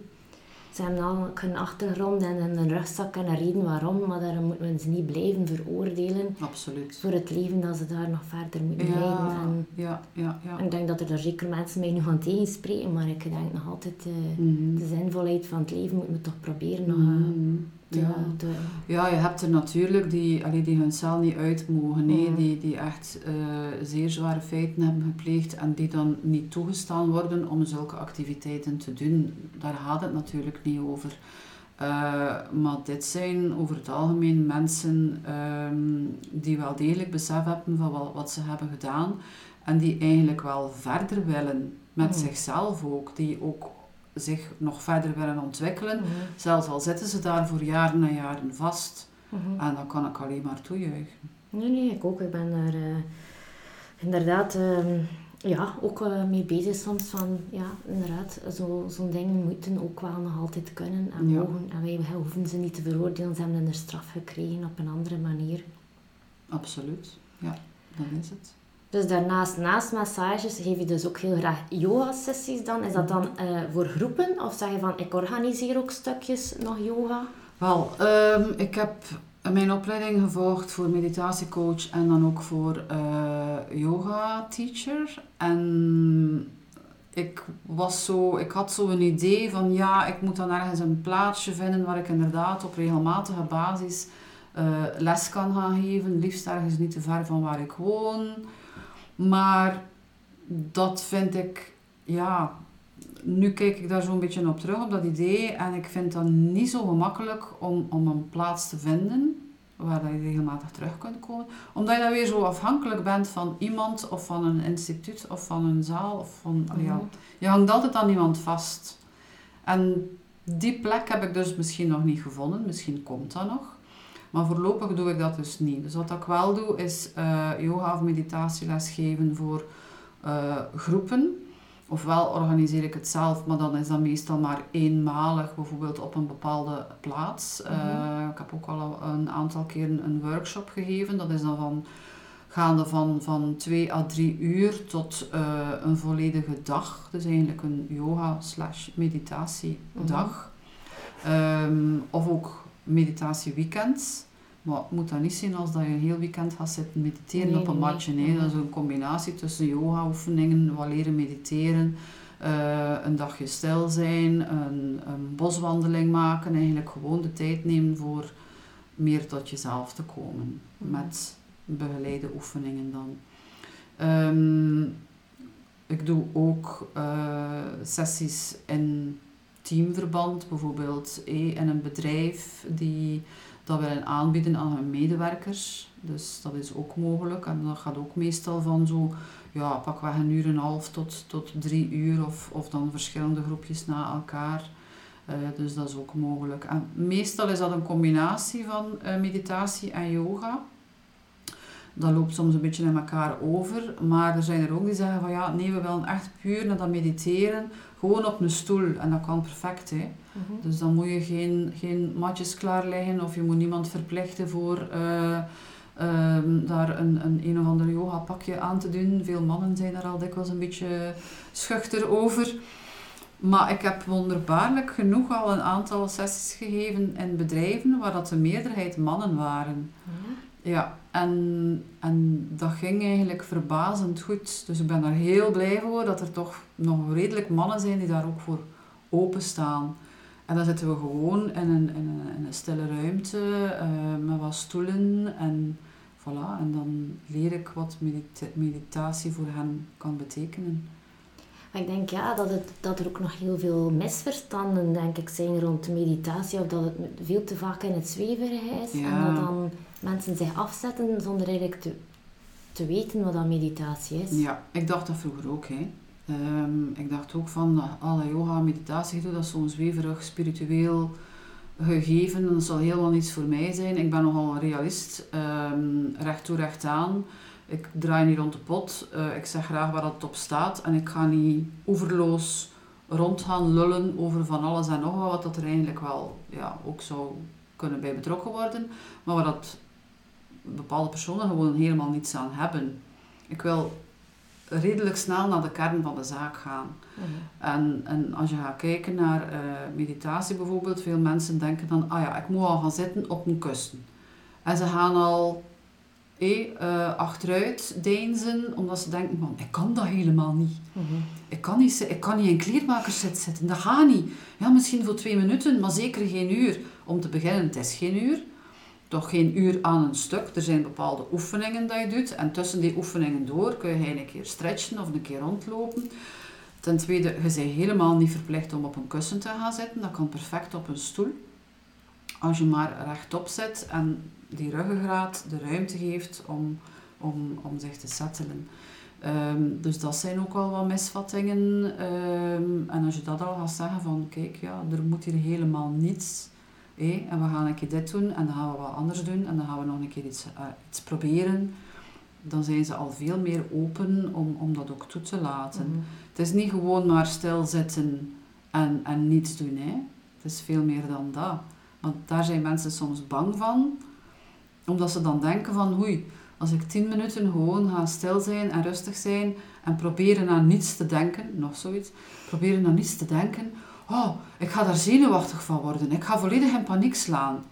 ze hebben al een achtergrond en een rugzak en een reden waarom, maar daar moeten we ze niet blijven veroordelen. Absoluut. Voor het leven dat ze daar nog verder moeten ja, leiden. En, ja, ja, ja. En ik denk dat er, er zeker mensen mij nu van tegenspreken, maar ik denk nog altijd uh, de zinvolheid van het leven moet we toch proberen nog... Ja. ja, je hebt er natuurlijk die, allee, die hun cel niet uit mogen, nee, die, die echt uh, zeer zware feiten hebben gepleegd en die dan niet toegestaan worden om zulke activiteiten te doen. Daar gaat het natuurlijk niet over. Uh, maar dit zijn over het algemeen mensen um, die wel degelijk besef hebben van wat, wat ze hebben gedaan en die eigenlijk wel verder willen met zichzelf ook, die ook zich nog verder willen ontwikkelen. Mhm. Zelfs al zitten ze daar voor jaren en jaren vast. Mhm. En dan kan ik alleen maar toejuichen. Nee, nee, ik ook. Ik ben daar eh, inderdaad ehm, ja, ook eh, mee bezig soms van, ja, inderdaad, zo- zo'n dingen moeten ook wel nog altijd kunnen en Ja. mogen. En wij hoeven ze niet te veroordelen, ze hebben een straf gekregen op een andere manier. Absoluut. Ja, dat is het. Dus daarnaast, naast massages, geef je dus ook heel graag yoga-sessies dan. Is dat dan eh, voor groepen? Of zeg je van, ik organiseer ook stukjes nog yoga? Wel, ehm, ik heb mijn opleiding gevolgd voor meditatiecoach en dan ook voor eh, yoga teacher. En ik was zo, ik had zo een idee van ja, ik moet dan ergens een plaatsje vinden waar ik inderdaad op regelmatige basis eh, les kan gaan geven. Liefst ergens niet te ver van waar ik woon. Maar dat vind ik, ja, nu kijk ik daar zo'n beetje op terug, op dat idee. En ik vind dat niet zo gemakkelijk om, om een plaats te vinden waar dat je regelmatig terug kunt komen. Omdat je dan weer zo afhankelijk bent van iemand of van een instituut of van een zaal. Of van, allee, ja. Je hangt altijd aan iemand vast. En die plek heb ik dus misschien nog niet gevonden. Misschien komt dat nog. Maar voorlopig doe ik dat dus niet. Dus wat ik wel doe, is eh, yoga of meditatieles geven voor eh, groepen. Ofwel organiseer ik het zelf, maar dan is dat meestal maar eenmalig, bijvoorbeeld op een bepaalde plaats. Eh, Mhm. ik heb ook al een aantal keren een workshop gegeven. Dat is dan van, gaande van, van twee à drie uur tot eh, een volledige dag. Dus eigenlijk een yoga slash meditatiedag. Ehm, of ook meditatieweekends. Maar het moet dat niet zien als dat je een heel weekend gaat zitten mediteren Nee, op een matje. nee. Nee, dat is een combinatie tussen yoga-oefeningen, wat leren mediteren, eh, een dagje stil zijn, een, een boswandeling maken. Eigenlijk gewoon de tijd nemen voor meer tot jezelf te komen. Mhm. Met begeleide oefeningen dan. Ehm, ik doe ook eh, sessies in teamverband, bijvoorbeeld eh, in een bedrijf die dat willen aanbieden aan hun medewerkers. Dus dat is ook mogelijk. En dat gaat ook meestal van zo, ja, pakweg een uur en een half tot, tot drie uur of, of dan verschillende groepjes na elkaar. Eh, dus dat is ook mogelijk. En meestal is dat een combinatie van eh, meditatie en yoga. Dat loopt soms een beetje in elkaar over. Maar er zijn er ook die zeggen van ja, nee, we willen echt puur naar dat mediteren. Gewoon op een stoel. En dat kan perfect, hè. Mhm. Dus dan moet je geen, geen matjes klaarleggen of je moet niemand verplichten voor eh, ehm, daar een, een een of ander yoga pakje aan te doen. Veel mannen zijn daar al dikwijls een beetje schuchter over. Maar ik heb wonderbaarlijk genoeg al een aantal sessies gegeven in bedrijven waar dat de meerderheid mannen waren. Ja. Ja, en, en dat ging eigenlijk verbazend goed. Dus ik ben daar heel blij voor dat er toch nog redelijk mannen zijn die daar ook voor openstaan. En dan zitten we gewoon in een, in een, in een stille ruimte eh, met wat stoelen en voilà. En dan leer ik wat medita- meditatie voor hen kan betekenen. Ik denk ja, dat, het, dat er ook nog heel veel misverstanden denk ik, zijn rond meditatie. Of dat het veel te vaak in het zweverige is. En dat dan mensen zich afzetten zonder eigenlijk te, te weten wat dat meditatie is. Ja, ik dacht dat vroeger ook. Hè. Ehm, ik dacht ook van, uh, alle yoga, meditatie, dat is zo'n zweverig, spiritueel gegeven. Dat zal helemaal niets voor mij zijn. Ik ben nogal een realist, ehm, recht toe, recht aan. Ik draai niet rond de pot. Eh, ik zeg graag waar dat op staat. En ik ga niet oeverloos rond gaan lullen over van alles en nog wat, wat dat er eigenlijk wel ja, ook zou kunnen bij betrokken worden. Maar waar dat bepaalde personen gewoon helemaal niets aan hebben. Ik wil redelijk snel naar de kern van de zaak gaan. Mhm. En, en als je gaat kijken naar eh, meditatie bijvoorbeeld, veel mensen denken dan, ah ja, ik moet al gaan zitten op een kussen. En ze gaan al eh, achteruit deinzen, omdat ze denken van, ik kan dat helemaal niet. Mhm. Ik kan niet, ik kan niet in kleermakerszit zitten, dat gaat niet. Ja, misschien voor twee minuten, maar zeker geen uur. Om te beginnen, het is geen uur. Toch geen uur aan een stuk. Er zijn bepaalde oefeningen dat je doet. En tussen die oefeningen door kun je een keer stretchen of een keer rondlopen. Ten tweede, je bent helemaal niet verplicht om op een kussen te gaan zitten. Dat kan perfect op een stoel. Als je maar rechtop zit en die ruggengraat de ruimte geeft om, om, om zich te settelen. Ehm, dus dat zijn ook wel wat misvattingen. Ehm, en als je dat al gaat zeggen van, kijk, ja, er moet hier helemaal niets. Hé, en we gaan een keer dit doen en dan gaan we wat anders doen en dan gaan we nog een keer iets, uh, iets proberen. Dan zijn ze al veel meer open om, om dat ook toe te laten. Mhm. Het is niet gewoon maar stilzitten en, en niets doen. Hè. Het is veel meer dan dat. Want daar zijn mensen soms bang van. Omdat ze dan denken van, oei, als ik tien minuten gewoon ga stil zijn en rustig zijn en proberen aan niets te denken, nog zoiets, proberen aan niets te denken, oh, ik ga daar zenuwachtig van worden. Ik ga volledig in paniek slaan.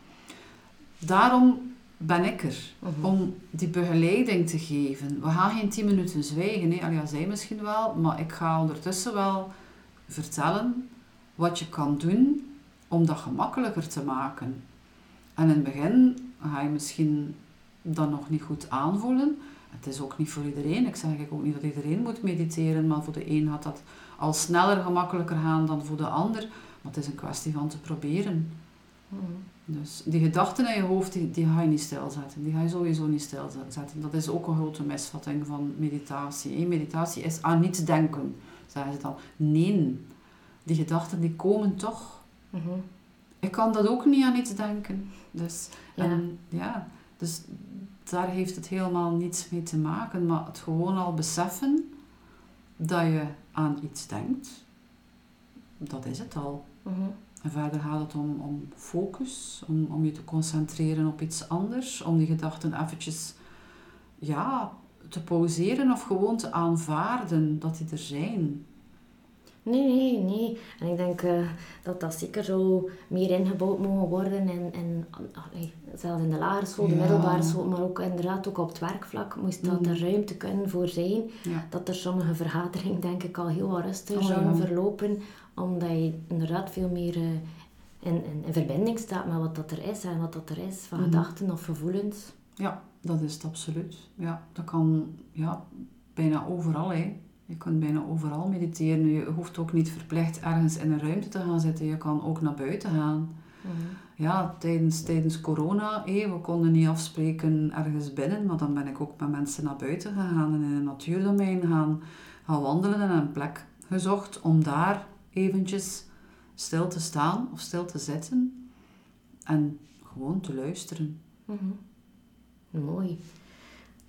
Daarom ben ik er, Mhm. om die begeleiding te geven. We gaan geen tien minuten zwijgen. Allee, ja, zij misschien wel, maar ik ga ondertussen wel vertellen wat je kan doen om dat gemakkelijker te maken. En in het begin ga je misschien dat nog niet goed aanvoelen. Het is ook niet voor iedereen. Ik zeg ook niet dat iedereen moet mediteren, maar voor de een gaat dat al sneller, gemakkelijker gaan dan voor de ander. Maar het is een kwestie van te proberen. Mhm. Dus die gedachten in je hoofd, die, die ga je niet stilzetten. Die ga je sowieso niet stilzetten. Dat is ook een grote misvatting van meditatie. hè. Meditatie is aan niets denken, zeggen ze dan. Nee, die gedachten die komen toch. Mhm. Ik kan dat ook niet aan iets denken. Dus, Ja. En, ja, dus daar heeft het helemaal niets mee te maken. Maar het gewoon al beseffen dat je aan iets denkt, dat is het al. Mhm. En verder gaat het om, om focus, om, om je te concentreren op iets anders, om die gedachten eventjes ja, te pauzeren of gewoon te aanvaarden dat die er zijn. Nee, nee, nee. En ik denk eh, dat dat zeker zo meer ingebouwd mogen worden. En, en allee, zelfs in de lagere school, de Ja. middelbare school, maar ook inderdaad ook op het werkvlak moest dat Mm. er ruimte kunnen voor zijn. Ja. Dat er sommige vergaderingen denk ik al heel wat rustiger Oh, ja. verlopen. Omdat je inderdaad veel meer eh, in, in, in verbinding staat met wat dat er is en wat dat er is van Mhm. gedachten of gevoelens. ja, dat is het absoluut. Ja, dat kan ja, bijna overal. Hè. Je kunt bijna overal mediteren. Je hoeft ook niet verplicht ergens in een ruimte te gaan zitten. Je kan ook naar buiten gaan. ja, tijdens, tijdens corona, hé, we konden niet afspreken ergens binnen, maar dan ben ik ook met mensen naar buiten gegaan en in een natuurdomein gaan, gaan wandelen en een plek gezocht om daar eventjes stil te staan of stil te zitten en gewoon te luisteren. Mhm. Mooi.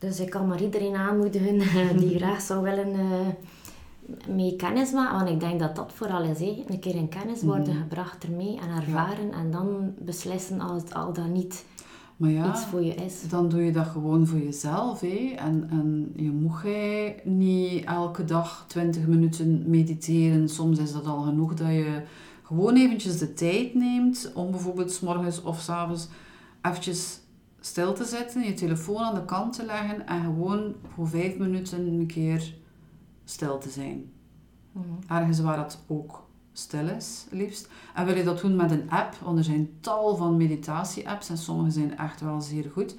Dus ik kan maar iedereen aanmoedigen eh, die graag zou willen eh, mee kennis maken. Want ik denk dat dat vooral is. Hè. Een keer in kennis worden Mhm. gebracht ermee en ervaren. En dan beslissen als het al dan niet Maar ja, iets voor je is. dan doe je dat gewoon voor jezelf. Hé. En, en je moet jij niet elke dag 20 minuten mediteren. Soms is dat al genoeg dat je gewoon eventjes de tijd neemt om bijvoorbeeld 's morgens of 's avonds eventjes stil te zetten, je telefoon aan de kant te leggen en gewoon voor 5 minuten een keer stil te zijn. Mhm. Ergens waar het ook stil is, liefst. En wil je dat doen met een app, want er zijn tal van meditatie-apps en sommige zijn echt wel zeer goed,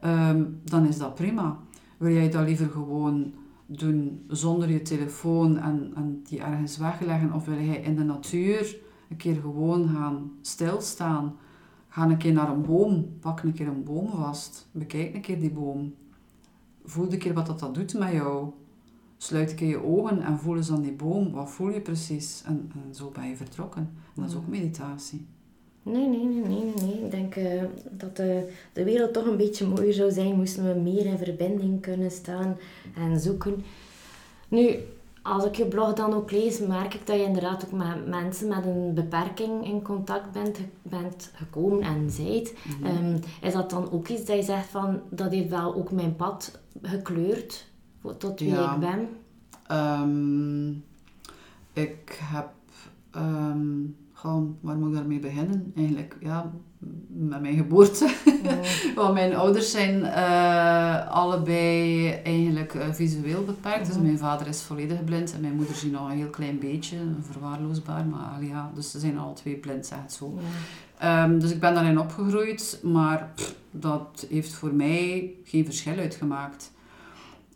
ehm, dan is dat prima. Wil jij dat liever gewoon doen zonder je telefoon en, en die ergens wegleggen, of wil jij in de natuur een keer gewoon gaan stilstaan? Ga een keer naar een boom, pak een keer een boom vast, bekijk een keer die boom. Voel een keer wat dat, dat doet met jou. Sluit een keer je ogen en voel eens aan die boom. Wat voel je precies? En, en zo ben je vertrokken. En dat is ook meditatie. Nee, nee, nee, nee, nee. Ik denk eh, dat de, de wereld toch een beetje mooier zou zijn moesten we meer in verbinding kunnen staan en zoeken. Nu, als ik je blog dan ook lees, merk ik dat je inderdaad ook met mensen met een beperking in contact bent, bent gekomen en zijt. Ehm, is dat dan ook iets dat je zegt van, dat heeft wel ook mijn pad gekleurd tot wie Ja. ik ben? Ehm, ik heb... ehm goh, waar moet ik daarmee beginnen? Eigenlijk, ja, met mijn geboorte. Want mijn ouders zijn eh, allebei eigenlijk eh, visueel beperkt. Dus mijn vader is volledig blind en mijn moeder ziet nog een heel klein beetje, verwaarloosbaar. Maar allee, ja, dus ze zijn alle twee blind, zeg het zo. Ja. Ehm, dus ik ben daarin opgegroeid, maar pff, dat heeft voor mij geen verschil uitgemaakt.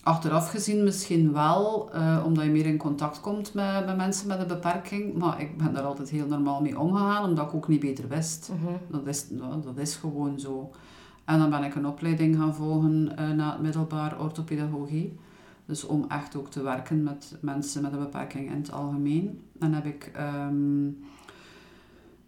Achteraf gezien misschien wel, eh, omdat je meer in contact komt met, met mensen met een beperking. Maar ik ben daar altijd heel normaal mee omgegaan, omdat ik ook niet beter wist. Mhm. Dat is, nou, dat is gewoon zo. En dan ben ik een opleiding gaan volgen eh, na het middelbaar orthopedagogie. Dus om echt ook te werken met mensen met een beperking in het algemeen. En heb ik ehm,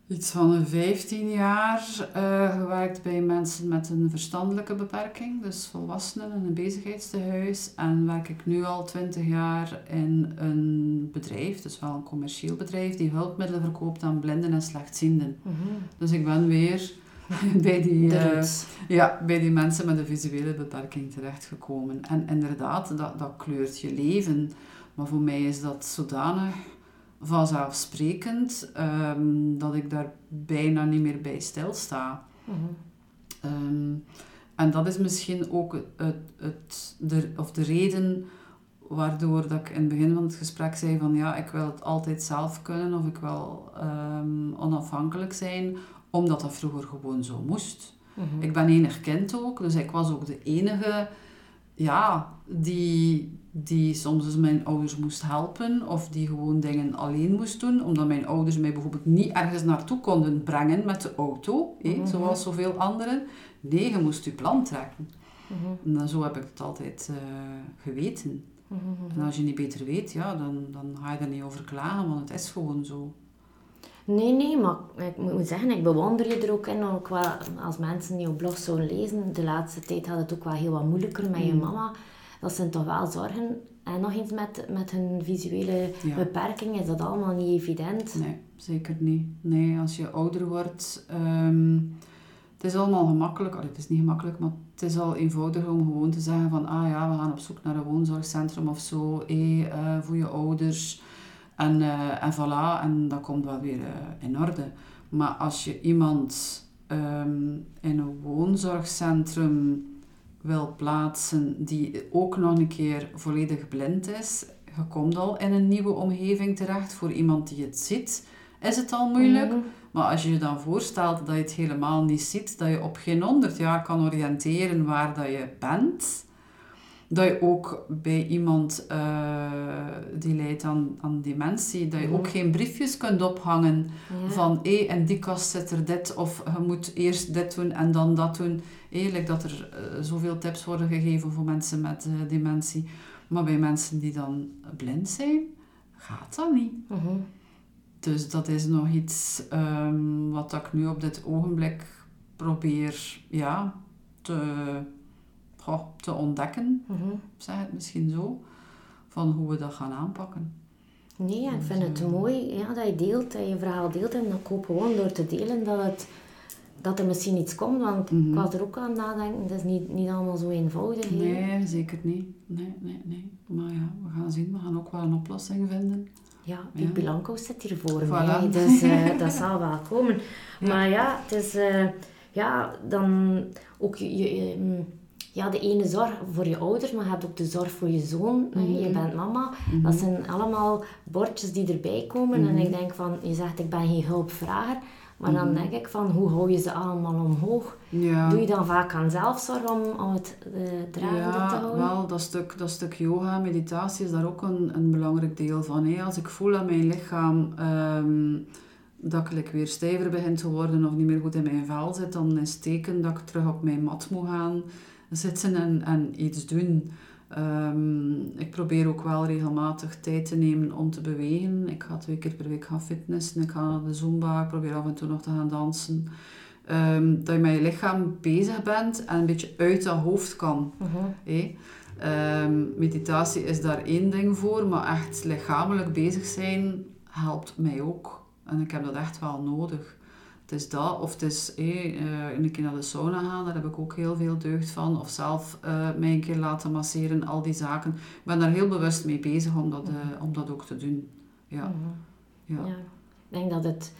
iets van 15 jaar uh, gewerkt bij mensen met een verstandelijke beperking, dus volwassenen in een bezigheidstehuis. En werk ik nu al 20 jaar in een bedrijf, dus wel een commercieel bedrijf, die hulpmiddelen verkoopt aan blinden en slechtzienden. Mm Dus ik ben weer bij die, uh, ja, bij die mensen met een visuele beperking terechtgekomen. En inderdaad, dat, dat kleurt je leven. Maar voor mij is dat zodanig vanzelfsprekend um, dat ik daar bijna niet meer bij stilsta. Mm um, en dat is misschien ook het, het, de, of de reden waardoor dat ik in het begin van het gesprek zei van ja, ik wil het altijd zelf kunnen of ik wil um, onafhankelijk zijn, omdat dat vroeger gewoon zo moest. Mhm. Ik ben enig kind ook, dus ik was ook de enige ja, die, die soms dus mijn ouders moest helpen of die gewoon dingen alleen moest doen, omdat mijn ouders mij bijvoorbeeld niet ergens naartoe konden brengen met de auto, mm zoals zoveel anderen. Nee, je moest je plan trekken. Mhm. En zo heb ik het altijd uh, geweten. Mhm. En als je niet beter weet, ja, dan, dan ga je er niet over klagen, want het is gewoon zo. Nee, nee, maar ik moet zeggen, ik bewonder je er ook in. Ook wel, als mensen die op blog zouden lezen, de laatste tijd had het ook wel heel wat moeilijker met je mm. mama. Dat zijn toch wel zorgen. En nog eens met, met hun visuele beperking is dat allemaal niet evident. Nee, zeker niet. Nee, als je ouder wordt... Um, het is allemaal gemakkelijk. Allee, het is niet gemakkelijk, maar het is al eenvoudiger om gewoon te zeggen van... Ah ja, we gaan op zoek naar een woonzorgcentrum of zo. Uh, voor je ouders en, uh, en voilà, en dat komt wel weer uh, in orde. Maar als je iemand um, in een woonzorgcentrum wil plaatsen die ook nog een keer volledig blind is, je komt al in een nieuwe omgeving terecht voor iemand die het ziet, is het al moeilijk. Maar als je je dan voorstelt dat je het helemaal niet ziet, dat je op geen honderd jaar kan oriënteren waar dat je bent, dat je ook bij iemand uh, die lijdt aan, aan dementie, dat je ook mhm. geen briefjes kunt ophangen van hé, hey, en die kast zit er dit, of je moet eerst dit doen en dan dat doen. Eerlijk dat er uh, zoveel tips worden gegeven voor mensen met uh, dementie. Maar bij mensen die dan blind zijn, gaat dat niet. Mhm. Dus dat is nog iets um, wat ik nu op dit ogenblik probeer ja, te te ontdekken, mm zeg het misschien zo, van hoe we dat gaan aanpakken. Nee, ik vind het dus, mooi ja, dat je deelt, dat je verhaal deelt. En ik hoop gewoon door te delen dat, het, dat er misschien iets komt. Want ik mhm. was er ook aan nadenken, het is niet, niet allemaal zo eenvoudig. Nee, zeker niet. Nee, nee, nee. Maar ja, we gaan zien. We gaan ook wel een oplossing vinden. Ja, die ja. Blanco zit hier voor voilà. mij. Dus uh, dat zal wel komen. Maar ja, het is... Uh, ja, dan ook je, je mm, ja, de ene zorg voor je ouders, maar je hebt ook de zorg voor je zoon. Mm Je bent mama. Mhm. Dat zijn allemaal bordjes die erbij komen. En mhm. ik denk van, je zegt ik ben geen hulpvrager. Maar dan mhm. denk ik van, hoe hou je ze allemaal omhoog? Ja. Doe je dan vaak aan zelfzorg om, om het uh, draagende ja, te houden? wel, dat stuk, dat stuk yoga, meditatie is daar ook een, een belangrijk deel van. Hè. Als ik voel aan mijn lichaam um, dat ik weer stijver begin te worden of niet meer goed in mijn vel zit, dan is het teken dat ik terug op mijn mat moet gaan zitten en, en iets doen. Ehm, ik probeer ook wel regelmatig tijd te nemen om te bewegen. Ik ga twee keer per week gaan fitnessen. Ik ga naar de Zumba. Ik probeer af en toe nog te gaan dansen. Ehm, dat je met je lichaam bezig bent en een beetje uit dat hoofd kan. Uh meditatie is daar één ding voor, maar echt lichamelijk bezig zijn helpt mij ook. En ik heb dat echt wel nodig het is dat, of het is eh, een keer naar de sauna gaan, daar heb ik ook heel veel deugd van. Of zelf uh, mij een keer laten masseren, al die zaken. Ik ben daar heel bewust mee bezig om dat, uh, om dat ook te doen. Ja. Mhm. ja. Ik denk dat het,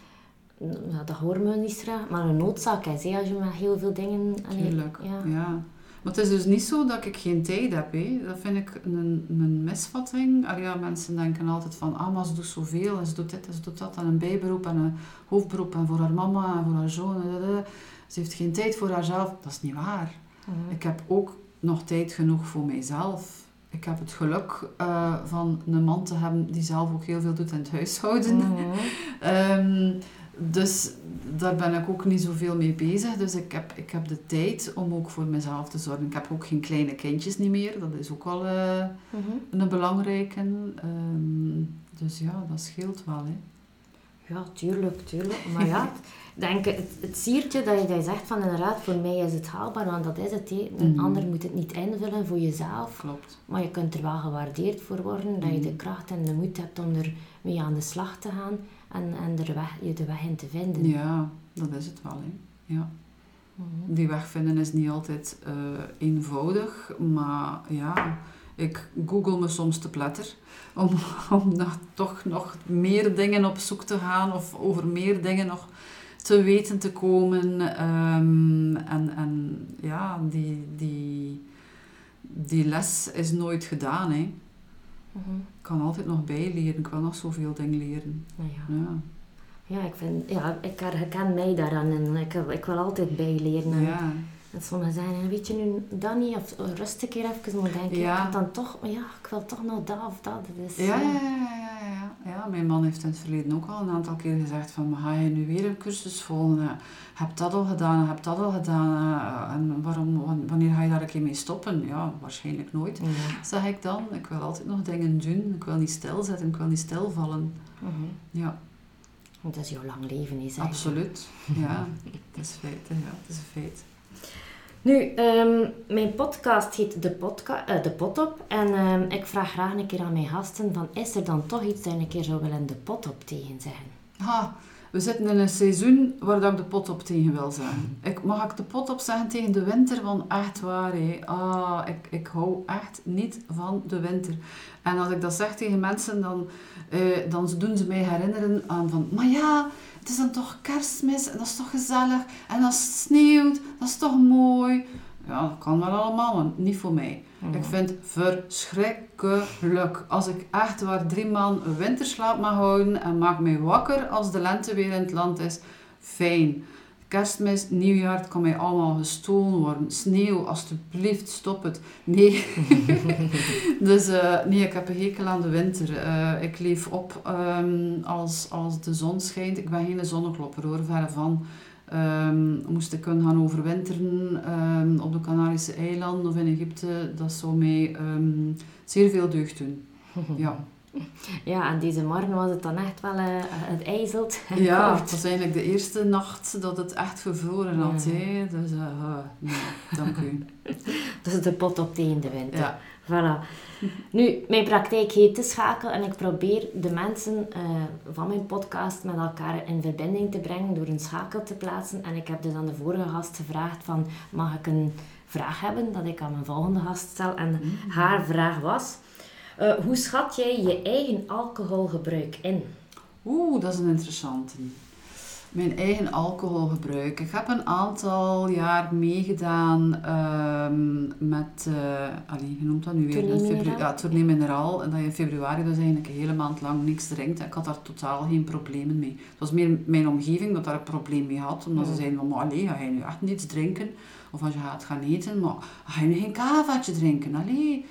dat hormoon is maar een noodzaak is, hè, als je met heel veel dingen... Tuurlijk, ja. ja. Maar het is dus niet zo dat ik geen tijd heb. Dat vind ik een, een misvatting. Allee, ja, mensen denken altijd van, ah, maar ze doet zoveel. En ze doet dit en ze doet dat. En een bijberoep en een hoofdberoep. En voor haar mama en voor haar zoon. Ze heeft geen tijd voor haarzelf. Dat is niet waar. Mhm. Ik heb ook nog tijd genoeg voor mijzelf. Ik heb het geluk uh, van een man te hebben die zelf ook heel veel doet in het huishouden. Mm Dus daar ben ik ook niet zoveel mee bezig. Dus ik heb, ik heb de tijd om ook voor mezelf te zorgen. Ik heb ook geen kleine kindjes niet meer. Dat is ook al uh, een belangrijke. Ehm, dus ja, dat scheelt wel. Hè. Ja, tuurlijk, tuurlijk. Maar ja, denk, het, het siertje dat je, dat je zegt van inderdaad, voor mij is het haalbaar, want dat is het. He. Een mhm. ander moet het niet invullen voor jezelf. Klopt. Maar je kunt er wel gewaardeerd voor worden, dat je de mhm. kracht en de moed hebt om er mee aan de slag te gaan en, en er weg, je de weg in te vinden. Ja, dat is het wel. Hè. Ja. Mhm. Die weg vinden is niet altijd uh, eenvoudig, maar ja, ik google me soms te pletter om, om nog, toch nog meer dingen op zoek te gaan of over meer dingen nog te weten te komen. Um, en, en ja, die, die, die les is nooit gedaan. Hè. Mhm. Ik kan altijd nog bijleren. Ik wil nog zoveel dingen leren. Ja. ja. Ja, ik, vind, ja, ik herken mij daaraan en ik, ik wil altijd bijleren. Ja. En sommigen zeggen, weet je nu dat niet? Of oh, rust een keer even. Maar denk ja. ik dan toch, ja, ik wil toch nog dat of dat. Dus, ja, ja, ja, ja, ja, mijn man heeft in het verleden ook al een aantal keer gezegd van, maar ga je nu weer een cursus volgen? Heb dat al gedaan? Heb dat al gedaan? En waarom, wanneer ga je daar een keer mee stoppen? Ja, waarschijnlijk nooit, ja. zeg ik dan. Ik wil altijd nog dingen doen. Ik wil niet stilzetten, ik wil niet stilvallen. Mm Ja. Dat is jouw lang leven, is Absoluut, ja. Dat is feit, ja. Dat is een feit. Nu, um, mijn podcast heet De, podca uh, de Pot Op. En um, ik vraag graag een keer aan mijn gasten, van, is er dan toch iets dat je een keer zou willen de pot op tegen zeggen? Ha, we zitten in een seizoen waar dat ik de pot op tegen wil zeggen. Ik, mag ik de pot op zeggen tegen de winter? Want echt waar, hé. Ah, ik, ik hou echt niet van de winter. En als ik dat zeg tegen mensen, dan, uh, dan doen ze mij herinneren aan van... Maar ja, het is dan toch kerstmis en dat is toch gezellig. En als het sneeuwt, dat is toch mooi. Ja, dat kan wel allemaal, maar niet voor mij. Ik vind het verschrikkelijk. Als ik echt waar drie maanden winterslaap mag houden en maak mij wakker als de lente weer in het land is, fijn. Kerstmis, nieuwjaar, het kan mij allemaal gestolen worden. Sneeuw, alstublieft, stop het. Nee. dus uh, nee, ik heb een hekel aan de winter. Uh, ik leef op um, als, als de zon schijnt. Ik ben geen zonneklopper hoor, verre van. Um, moest ik kunnen gaan overwinteren um, op de Canarische eilanden of in Egypte, dat zou mij zeer veel deugd doen. Ja. Ja, en deze morgen was het dan echt wel uh, het ijzelt. Ja, het was eigenlijk de eerste nacht dat het echt gevroren had. Hè. Dus uh, dank u. dus de pot op tegen de winter. Ja. Voilà. Nu, mijn praktijk heet De Schakel en ik probeer de mensen uh, van mijn podcast met elkaar in verbinding te brengen door een schakel te plaatsen. En ik heb dus aan de vorige gast gevraagd van, mag ik een vraag hebben dat ik aan mijn volgende gast stel? En mm. haar vraag was... Uh, hoe schat jij je eigen alcoholgebruik in? Oeh, dat is een interessante. Mijn eigen alcoholgebruik. Ik heb een aantal jaar meegedaan um, met, uh, allee, je noemt dat nu weer? Tournee ja, Tournee Mineraal. En dat je in februari dus eigenlijk een hele maand lang niks drinkt. Ik had daar totaal geen problemen mee. Het was meer mijn omgeving dat daar een probleem mee had. Omdat ze zeiden van, maar allee, ga je nu echt niets drinken? Of als je gaat gaan eten, maar ga je nu geen kavaatje drinken? Allee.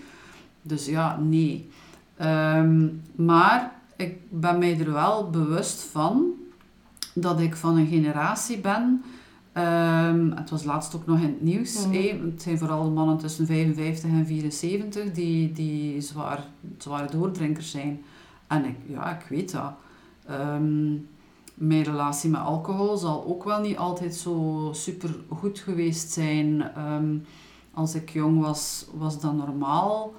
Dus ja, nee. Ehm, maar ik ben mij er wel bewust van dat ik van een generatie ben. Um, het was laatst ook nog in het nieuws. Mm. Het zijn vooral de mannen tussen 55 en 74 die, die zwaar, zware doordrinkers zijn. En ik, ja, ik weet dat. Ehm, mijn relatie met alcohol zal ook wel niet altijd zo super goed geweest zijn. als ik jong was, was dat normaal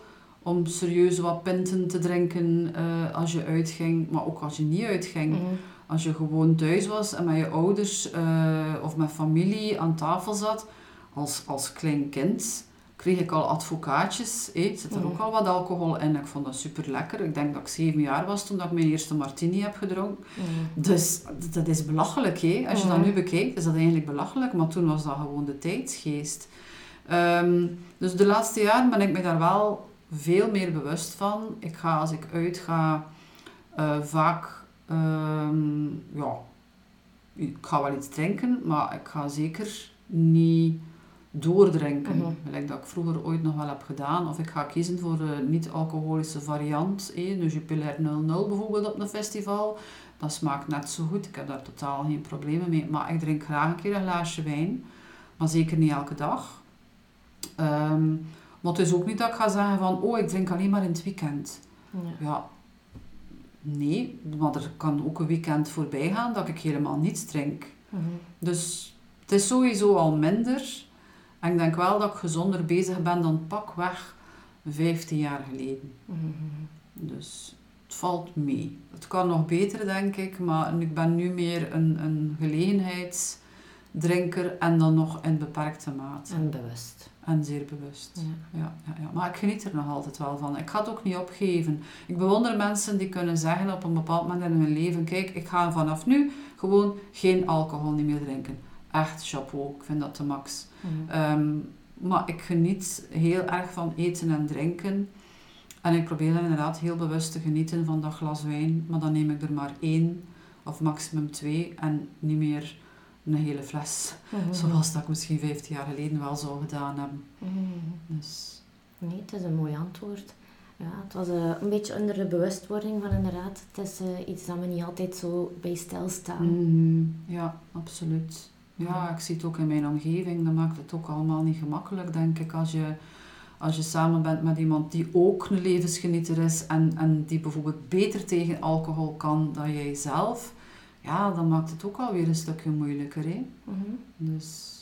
om serieus wat pinten te drinken uh, als je uitging, maar ook als je niet uitging. Mhm. Als je gewoon thuis was en met je ouders uh, of met familie aan tafel zat, als, als klein kind, kreeg ik al advocaatjes. Zit er ook mhm. al wat alcohol in. Ik vond dat super lekker. Ik denk dat ik zeven jaar was toen ik mijn eerste martini heb gedronken. Mhm. Dus dat is belachelijk. Als je dat nu bekijkt, is dat eigenlijk belachelijk. Maar toen was dat gewoon de tijdsgeest. Um, dus de laatste jaren ben ik me daar wel veel meer bewust van. Ik ga als ik uitga uh, vaak, ehm, ja, ik ga wel iets drinken, maar ik ga zeker niet doordrinken. Mm Gelijk dat ik vroeger ooit nog wel heb gedaan. Of ik ga kiezen voor de niet-alcoholische variant. Eh, de Jupiler 00 bijvoorbeeld op een festival. Dat smaakt net zo goed. Ik heb daar totaal geen problemen mee. Maar ik drink graag een keer een glaasje wijn. Maar zeker niet elke dag. Um, maar het is ook niet dat ik ga zeggen van, oh, ik drink alleen maar in het weekend. Ja. ja. Nee, maar er kan ook een weekend voorbij gaan dat ik helemaal niets drink. Mhm. Dus het is sowieso al minder. En ik denk wel dat ik gezonder bezig ben dan pakweg 15 jaar geleden. Mhm. Dus het valt mee. Het kan nog beter, denk ik. Maar ik ben nu meer een, een gelegenheidsdrinker en dan nog in beperkte mate. En bewust. En zeer bewust. Ja. Ja, ja, Maar ik geniet er nog altijd wel van. Ik ga het ook niet opgeven. Ik bewonder mensen die kunnen zeggen op een bepaald moment in hun leven: Kijk, ik ga vanaf nu gewoon geen alcohol niet meer drinken. Echt chapeau, ik vind dat de max. Ehm, maar ik geniet heel erg van eten en drinken. En ik probeer inderdaad heel bewust te genieten van dat glas wijn. Maar dan neem ik er maar één of maximum twee en niet meer een hele fles. Mhm. Zoals dat ik misschien 15 jaar geleden wel zou gedaan hebben. Mhm. dus. Nee, het is een mooi antwoord. Ja, het was uh, een beetje onder de bewustwording van inderdaad, het is uh, iets dat we niet altijd zo bij stilstaan. Mm Ja, absoluut. Ja, ik zie het ook in mijn omgeving. Dat maakt het ook allemaal niet gemakkelijk, denk ik. Als je, als je samen bent met iemand die ook een levensgenieter is en, en die bijvoorbeeld beter tegen alcohol kan dan jij zelf, ja, dan maakt het ook alweer een stukje moeilijker. Hè? Mhm. Dus,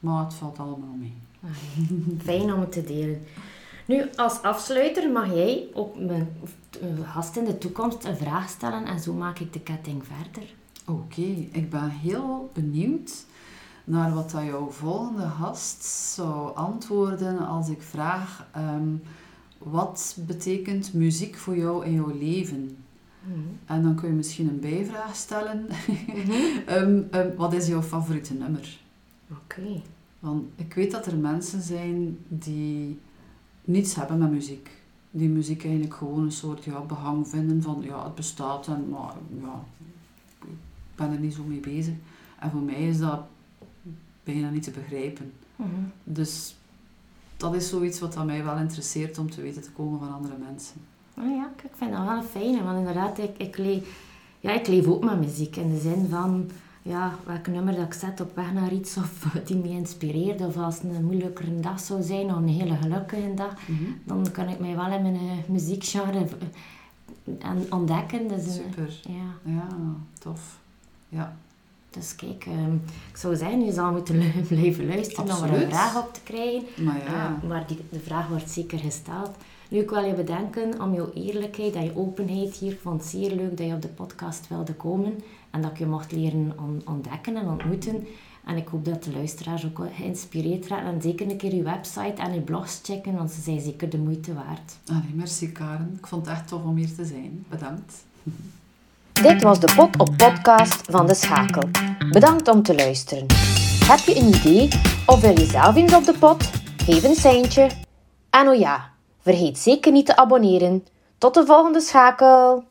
maar het valt allemaal mee. Fijn om het te delen. Nu, als afsluiter mag jij op mijn gast in de toekomst een vraag stellen en zo maak ik de ketting verder. Oké, ik ben heel benieuwd naar wat dat jouw volgende gast zou antwoorden als ik vraag ehm, wat betekent muziek voor jou in jouw leven? Mhm. En dan kun je misschien een bijvraag stellen. Mhm. Ehm, ehm, wat is jouw favoriete nummer? Oké. Want ik weet dat er mensen zijn die niets hebben met muziek. Die muziek eigenlijk gewoon een soort ja, behang vinden van ja, het bestaat en maar ja, ik ben er niet zo mee bezig. En voor mij is dat bijna niet te begrijpen. Mhm. Dus dat is zoiets wat mij wel interesseert om te weten te komen van andere mensen. Oh ja, ik vind dat wel een fijne, want inderdaad, ik, ik, leef, ja, ik leef ook met muziek. In de zin van, ja, welk nummer dat ik zet op weg naar iets of die me inspireert. Of als het een moeilijkere dag zou zijn of een hele gelukkige dag, mhm. dan kan ik mij wel in mijn uh, muziekgenre uh, ontdekken. Dus, Super. ja. ja, tof. Ja. Dus kijk, ehm, ik zou zeggen, je zal moeten blijven luisteren om er een vraag op te krijgen. Maar, ja. maar die, de vraag wordt zeker gesteld. Nu, ik wil je bedanken om jouw eerlijkheid en je openheid hier. Ik vond het zeer leuk dat je op de podcast wilde komen en dat ik je mocht leren ontdekken en ontmoeten. En ik hoop dat de luisteraars ook geïnspireerd raken en zeker een keer je website en je blogs checken, want ze zijn zeker de moeite waard. Allee, merci Karen. Ik vond het echt tof om hier te zijn. Bedankt. Dit was de Pot op podcast van De Schakel. Bedankt om te luisteren. Heb je een idee of wil je zelf eens op de pot? Geef een seintje. En oh ja, vergeet zeker niet te abonneren. Tot de volgende schakel!